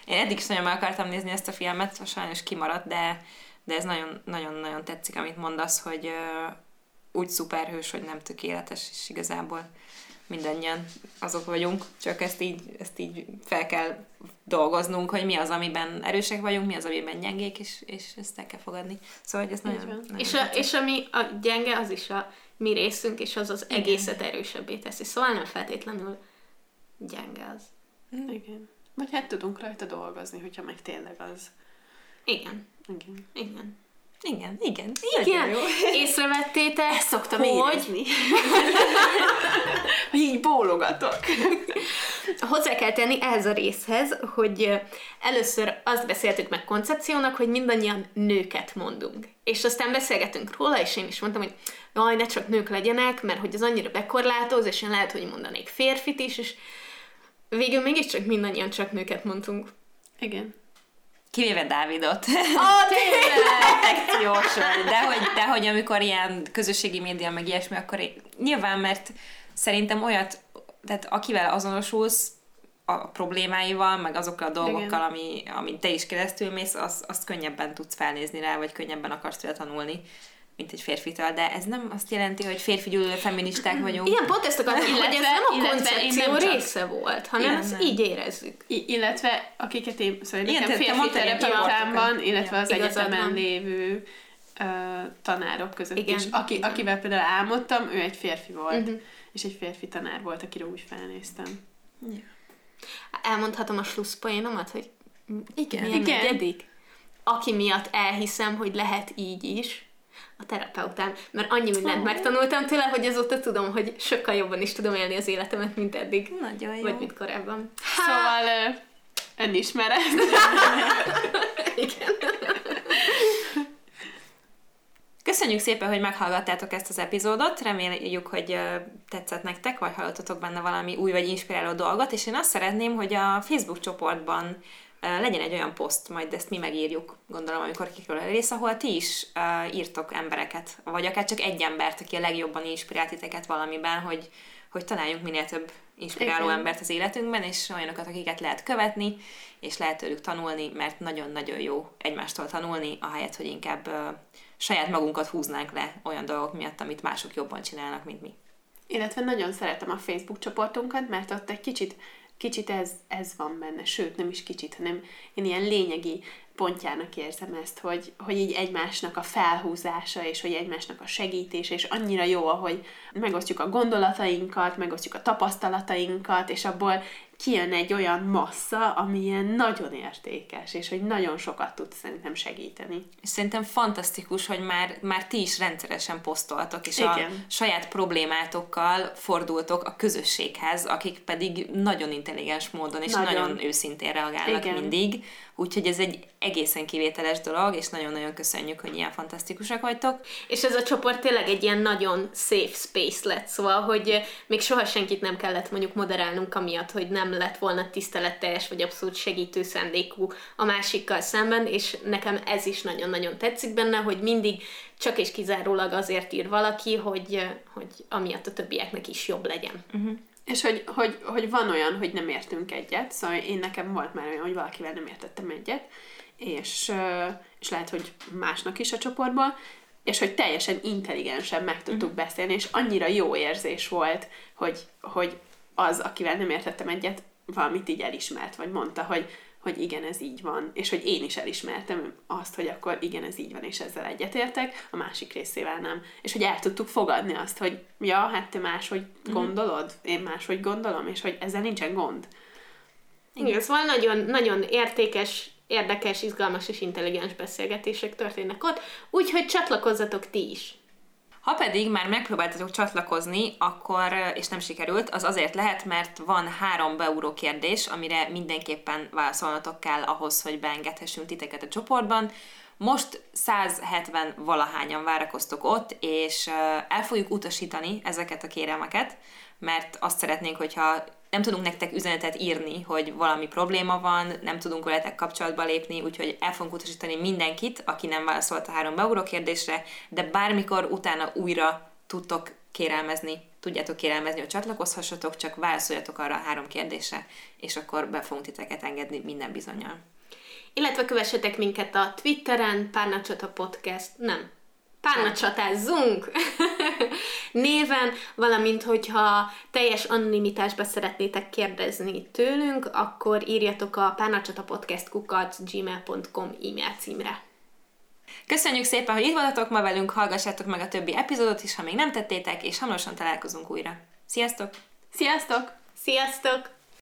Speaker 3: Én eddig is nagyon meg akartam nézni ezt a filmet, sajnos kimaradt, de, de ez nagyon-nagyon tetszik, amit mondasz, hogy uh, úgy szuperhős, hogy nem tökéletes, és igazából mindannyian azok vagyunk, csak ezt így, ezt így fel kell dolgoznunk, hogy mi az, amiben erősek vagyunk, mi az, amiben gyengék, és, és ezt el kell fogadni. Szóval, hogy ez nagyon, nagyon
Speaker 2: és, a, és ami a gyenge, az is a mi részünk, és az az Igen. egészet erősebbé teszi. Szóval nem feltétlenül gyenge az.
Speaker 1: Mm. Igen. Vagy hát tudunk rajta dolgozni, hogyha meg tényleg az.
Speaker 2: Igen.
Speaker 1: Igen.
Speaker 2: Igen.
Speaker 3: Igen, igen.
Speaker 2: Igen. Jó. Észrevettétek,
Speaker 1: Ezt szoktam hogy... érezni. hogy így bólogatok.
Speaker 2: Hozzá kell tenni ehhez a részhez, hogy először azt beszéltük meg koncepciónak, hogy mindannyian nőket mondunk. És aztán beszélgetünk róla, és én is mondtam, hogy jaj, ne csak nők legyenek, mert hogy az annyira bekorlátoz, és én lehet, hogy mondanék férfit is, és végül mégiscsak mindannyian csak nőket mondtunk.
Speaker 1: Igen.
Speaker 3: Kivéve Dávidot.
Speaker 2: Ah, tényleg!
Speaker 3: de hogy, de hogy amikor ilyen közösségi média meg ilyesmi, akkor én, nyilván, mert szerintem olyat, tehát akivel azonosulsz, a problémáival, meg azokkal a dolgokkal, ami, amit te is keresztül mész, az, azt könnyebben tudsz felnézni rá, vagy könnyebben akarsz tőle tanulni mint egy férfitől, de ez nem azt jelenti, hogy férfi gyűlölő feministák vagyunk.
Speaker 2: Igen, pont ezt akartam, hogy ez nem a koncepció nem része volt, hanem Igen, ezt nem. így érezzük.
Speaker 1: I- illetve akiket én, szóval Igen, nekem férfi terapeutámban, illetve az egyetemen lévő tanárok között Igen. is, aki, akivel például álmodtam, ő egy férfi volt, uh-huh. és egy férfi tanár volt, akire úgy felnéztem.
Speaker 2: Ja. Elmondhatom a slusszpoénomat, hogy
Speaker 1: igen, igen.
Speaker 2: negyedik? Aki miatt elhiszem, hogy lehet így is, a terapeutám, mert annyi mindent oh. megtanultam tőle, hogy azóta tudom, hogy sokkal jobban is tudom élni az életemet, mint eddig.
Speaker 3: Nagyon jó.
Speaker 2: Vagy mint korábban.
Speaker 1: Ha. Szóval önismeret.
Speaker 2: Igen.
Speaker 3: Köszönjük szépen, hogy meghallgattátok ezt az epizódot, reméljük, hogy tetszett nektek, vagy hallottatok benne valami új vagy inspiráló dolgot, és én azt szeretném, hogy a Facebook csoportban legyen egy olyan poszt, majd ezt mi megírjuk, gondolom, amikor kikről a rész, ahol ti is írtok embereket, vagy akár csak egy embert, aki a legjobban inspirált titeket valamiben, hogy, hogy találjunk minél több inspiráló Igen. embert az életünkben, és olyanokat, akiket lehet követni, és lehet tőlük tanulni, mert nagyon-nagyon jó egymástól tanulni, ahelyett, hogy inkább saját magunkat húznánk le olyan dolgok miatt, amit mások jobban csinálnak, mint mi.
Speaker 1: Illetve nagyon szeretem a Facebook csoportunkat, mert ott egy kicsit kicsit ez, ez van benne, sőt, nem is kicsit, hanem én ilyen lényegi pontjának érzem ezt, hogy, hogy így egymásnak a felhúzása, és hogy egymásnak a segítése, és annyira jó, ahogy megosztjuk a gondolatainkat, megosztjuk a tapasztalatainkat, és abból kijön egy olyan massza, ami ilyen nagyon értékes, és hogy nagyon sokat tud szerintem segíteni.
Speaker 3: És szerintem fantasztikus, hogy már, már ti is rendszeresen posztoltok, és Igen. a saját problémátokkal fordultok a közösséghez, akik pedig nagyon intelligens módon és nagyon, nagyon őszintén reagálnak Igen. mindig. Úgyhogy ez egy egészen kivételes dolog, és nagyon-nagyon köszönjük, hogy ilyen fantasztikusak vagytok.
Speaker 2: És ez a csoport tényleg egy ilyen nagyon safe space lett, szóval, hogy még soha senkit nem kellett mondjuk moderálnunk amiatt, hogy nem lett volna tiszteletteljes vagy abszolút segítő szándékú a másikkal szemben, és nekem ez is nagyon-nagyon tetszik benne, hogy mindig csak és kizárólag azért ír valaki, hogy, hogy amiatt a többieknek is jobb legyen.
Speaker 1: Uh-huh. És hogy, hogy, hogy van olyan, hogy nem értünk egyet, szóval én nekem volt már olyan, hogy valakivel nem értettem egyet, és, és lehet, hogy másnak is a csoportban, és hogy teljesen intelligensen meg tudtuk uh-huh. beszélni, és annyira jó érzés volt, hogy, hogy az, akivel nem értettem egyet, valamit így elismert, vagy mondta, hogy, hogy igen, ez így van, és hogy én is elismertem azt, hogy akkor igen, ez így van, és ezzel egyetértek, a másik részével nem. És hogy el tudtuk fogadni azt, hogy ja, hát te máshogy mhm. gondolod, én máshogy gondolom, és hogy ezzel nincsen gond.
Speaker 2: Igen, szóval nagyon, nagyon értékes, érdekes, izgalmas és intelligens beszélgetések történnek ott, úgyhogy csatlakozzatok ti is!
Speaker 3: Ha pedig már megpróbáltatok csatlakozni, akkor, és nem sikerült, az azért lehet, mert van három beuró kérdés, amire mindenképpen válaszolnatok kell ahhoz, hogy beengedhessünk titeket a csoportban. Most 170 valahányan várakoztok ott, és el fogjuk utasítani ezeket a kérelmeket, mert azt szeretnénk, hogyha nem tudunk nektek üzenetet írni, hogy valami probléma van, nem tudunk veletek kapcsolatba lépni, úgyhogy el fogunk utasítani mindenkit, aki nem válaszolt a három beuró kérdésre, de bármikor utána újra tudtok kérelmezni, tudjátok kérelmezni, hogy csatlakozhassatok, csak válaszoljatok arra a három kérdésre, és akkor be fogunk titeket engedni minden bizonyal.
Speaker 2: Illetve kövessetek minket a Twitteren, Párnacsota Podcast, nem, Párna csatázzunk néven, valamint hogyha teljes anonimitásba szeretnétek kérdezni tőlünk, akkor írjatok a párnacsatapodcastkukat gmail.com e-mail címre.
Speaker 3: Köszönjük szépen, hogy itt voltatok ma velünk, hallgassátok meg a többi epizódot is, ha még nem tettétek, és hamarosan találkozunk újra. Sziasztok!
Speaker 1: Sziasztok!
Speaker 2: Sziasztok!